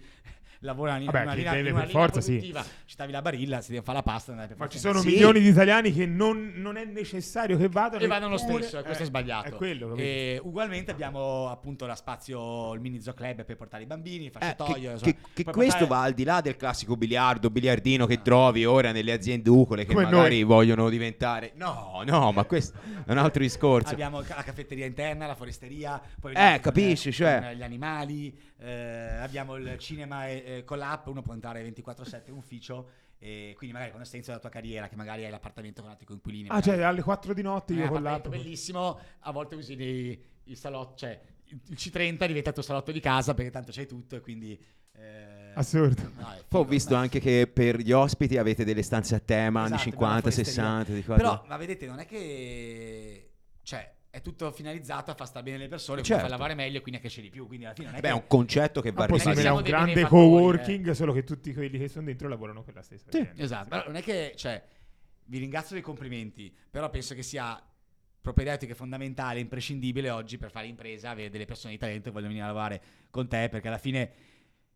lavora in Vabbè, una linea, deve in una per linea forza, sì. produttiva, ci stavi la barilla, si deve fare la pasta. per Ma ci sono Sì. milioni di italiani che non, non è necessario che vadano. e vanno lo stesso, e questo eh, è sbagliato. È quello, e ugualmente abbiamo appunto la spazio, il mini zoo club per portare i bambini, il Eh, fascetoio. che, che- che questo portare- va al di là del classico biliardo, biliardino che trovi ora nelle aziende ucole che Come magari noi. vogliono diventare. No, no, ma questo è un altro discorso. Abbiamo la caffetteria interna, la foresteria, poi Eh, con- capisci, cioè- con gli animali, eh, abbiamo il cinema e- eh, con l'app, uno può entrare 24/7 in ufficio e quindi magari quando stai iniziando la tua carriera, che magari hai l'appartamento con altri coinquilini, Ah, magari- cioè alle 4 di notte Eh, io con appartamento l'app. bellissimo, a volte usi dei- il salotto, cioè il il C30 diventa il tuo salotto di casa perché tanto c'hai tutto e quindi... eh, Assurdo. no, Poi ho visto anche che per gli ospiti avete delle stanze a tema anni Esatto, 50, abbiamo la 60, di qua Però, ma vedete, non è che... Cioè, è tutto finalizzato a far stare bene le persone, Certo. a far lavorare meglio e quindi a crescere di più. Quindi alla fine non è Beh, è che... un concetto che va non è un grande benefattori, coworking, solo che tutti quelli che sono dentro lavorano per la stessa Sì. azienda. Esatto, però non è che, cioè, vi ringrazio dei complimenti, però penso che sia propedeutico e fondamentale, imprescindibile oggi per fare impresa, avere delle persone di talento che vogliono venire a lavorare con te, perché alla fine,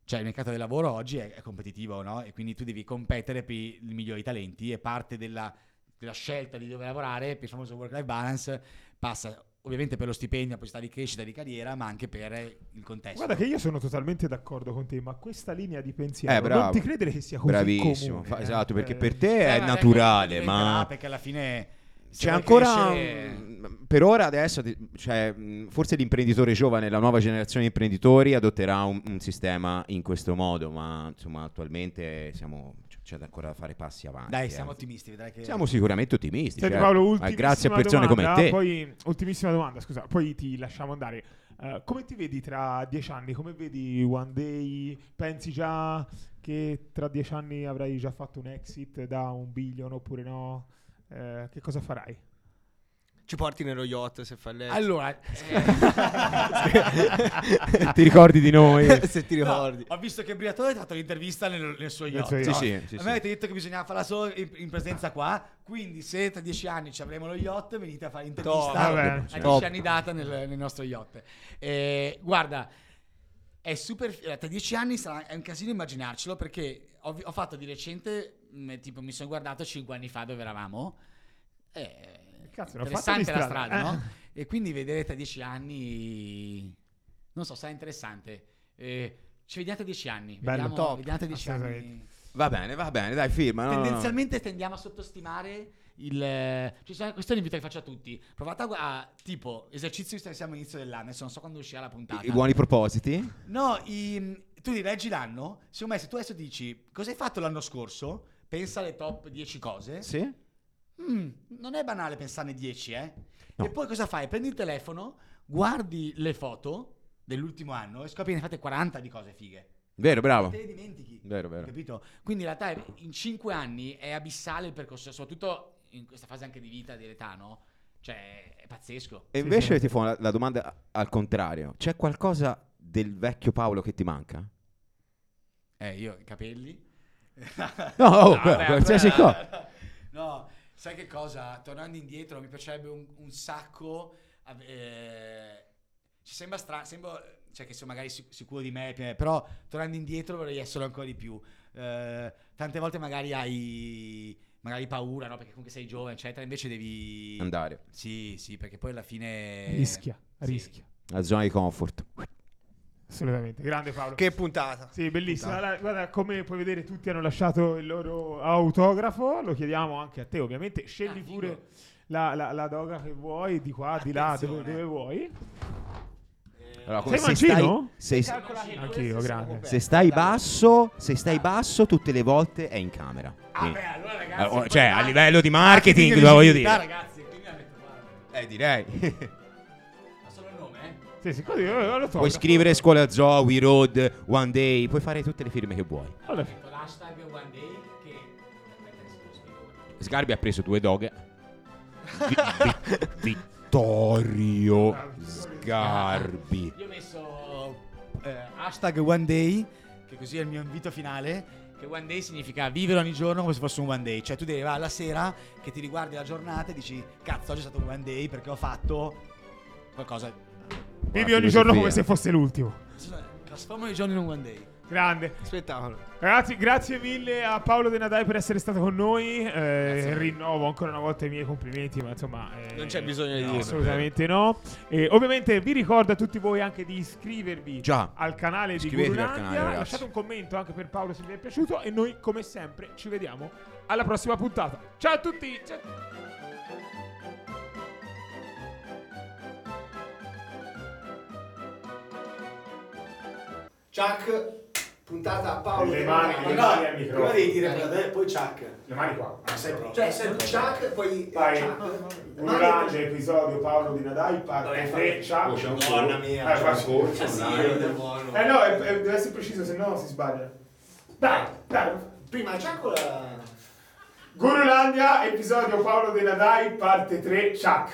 cioè, il mercato del lavoro oggi è, è competitivo, no? E quindi tu devi competere per i migliori talenti e parte della, della scelta di dove lavorare, per il famoso work-life balance, passa ovviamente per lo stipendio, la possibilità di crescita, di carriera, ma anche per il contesto. Guarda che io sono totalmente d'accordo con te, ma questa linea di pensiero Eh, bravo. non ti credere che sia così Bravissimo, comune, fa- eh? esatto, perché Eh, per te Eh, è ma naturale, ma Perché alla fine... C'è ancora, crescere- mh, per ora adesso, cioè, forse l'imprenditore giovane, la nuova generazione di imprenditori adotterà un, un sistema in questo modo, ma insomma attualmente siamo, c'è da ancora fare passi avanti. Dai, eh. siamo ottimisti, vedrai che... Siamo sicuramente ottimisti. Senti certo. Paolo, grazie a persone domanda, come te. Poi, ultimissima domanda, scusa, poi ti lasciamo andare. Eh, come ti vedi tra dieci anni? Come vedi One Day? Pensi già che tra dieci anni avrai già fatto un exit da un billion oppure no? Eh, che cosa farai? Ci porti nello yacht se fa lei. Allora, eh, ti ricordi di noi? se ti no, ricordi. ho visto che Briatore ha fatto l'intervista nel, nel suo Nel yacht. suo Sì, yacht. sì, sì, a me avete detto che bisognava farla solo in, in presenza qua, quindi se tra dieci anni ci avremo lo yacht, venite a fare Top. l'intervista Vabbè, a certo. dieci Top. anni data nel, nel nostro yacht. Eh, guarda, è super... eh, Tra dieci anni sarà, è un casino immaginarcelo perché ho, ho fatto di recente, mh, tipo mi sono guardato cinque anni fa dove eravamo. Eh, Cazzo, interessante la strada, strada, eh. no? E quindi vedere tra dieci anni, non so, sarà interessante. Eh, ci vediamo tra dieci anni. Bello, vediamo, top, vediamo tra dieci anni. Va bene, va bene, dai, firma. no, no, no. Tendenzialmente tendiamo a sottostimare il. Ci sono, questo è un invito che faccio a tutti. Provate a, a tipo esercizio che siamo all'inizio dell'anno. Adesso non so quando uscirà la puntata. I buoni propositi? No, i- tu ti leggi l'anno. Secondo me, se tu adesso dici cosa hai fatto l'anno scorso, pensa alle top 10 cose. Sì? Mm, non è banale pensarne 10, eh? No. E poi cosa fai? Prendi il telefono, guardi le foto dell'ultimo anno e scopri che ne fate 40 di cose fighe. Vero, bravo. Te le dimentichi. Vero, vero. Capito? Quindi in realtà in 5 anni è abissale il percorso, soprattutto in questa fase anche di vita, di età, no? Cioè, è pazzesco. E invece ti fa la, la domanda al contrario. C'è qualcosa del vecchio Paolo che ti manca? Eh, io i capelli. No, oh, vabbè, qualsiasi vabbè. cosa. No, sai che cosa? Tornando indietro, mi piacerebbe un, un sacco. eh, ci sembra strano, sembra, cioè che sono magari sic- sicuro di me, però tornando indietro vorrei esserlo ancora di più. Eh, tante volte magari hai magari paura, no? Perché comunque sei giovane, eccetera, invece devi Andare. Sì, sì, perché poi alla fine Rischia, Sì. rischia. La zona di comfort. Assolutamente. Grande Paolo. Che puntata. Sì, bellissimo. Guarda, guarda, come puoi vedere, tutti hanno lasciato il loro autografo. Lo chiediamo anche a te, ovviamente. Scegli Ah, pure la, la, la doga che vuoi, di qua, di là, dove, Attenzione. dove vuoi. Allora, Sei se mancino? stai, se, Anch'io, grande. se stai basso, se stai basso, tutte le volte è in camera. Quindi- Vabbè, allora ragazzi, Allora, poi cioè, a livello di marketing, di lo voglio dire. ragazzi, quindi la metto qua. Eh, direi. Sì, sì, così, eh, lo so. puoi scrivere scuola zoo, We Road, One Day, puoi fare tutte le firme che vuoi. Allora, Metto l'hashtag one day che. Sgarbi ha preso due doghe. Vi- vi- Vittorio Sgarbi. Io ho messo eh, hashtag one day, che così è il mio invito finale. Che one day significa vivere ogni giorno come se fosse un one day. Cioè, tu devi arrivare alla sera che ti riguardi la giornata e dici: Cazzo, oggi è stato un one day perché ho fatto qualcosa. Vivi ogni giorno come se fosse l'ultimo. Trasformo i giorni in un one day. Grande. Spettacolo. Ragazzi, grazie mille a Paolo De Nadai per essere stato con noi. Eh, rinnovo ancora una volta i miei complimenti, ma insomma, eh, Non c'è bisogno di no, dirlo. Assolutamente no. E ovviamente vi ricordo a tutti voi anche di iscrivervi Già. al canale di ragazzi. Lasciate un commento anche per Paolo se vi è piaciuto. E noi, come sempre, ci vediamo alla prossima puntata. Ciao a tutti! Ciao. Chuck, puntata a Paolo. Le mani, Nadai. le mani al microfono. Prima devi dire per te, poi Chuck. Le mani qua. Cioè, sempre Chuck, poi Vai. Chuck. Gurulandia, episodio Paolo Di Nadai, parte Vabbè, 3. Ciao. Oh, Madonna mia, Eh, dai. è buono. Eh no, è- è- deve essere preciso, se no si sbaglia. Dai, dai. Prima Chuck o la... Gurulandia, episodio Paolo De Nadai, parte 3, Chuck.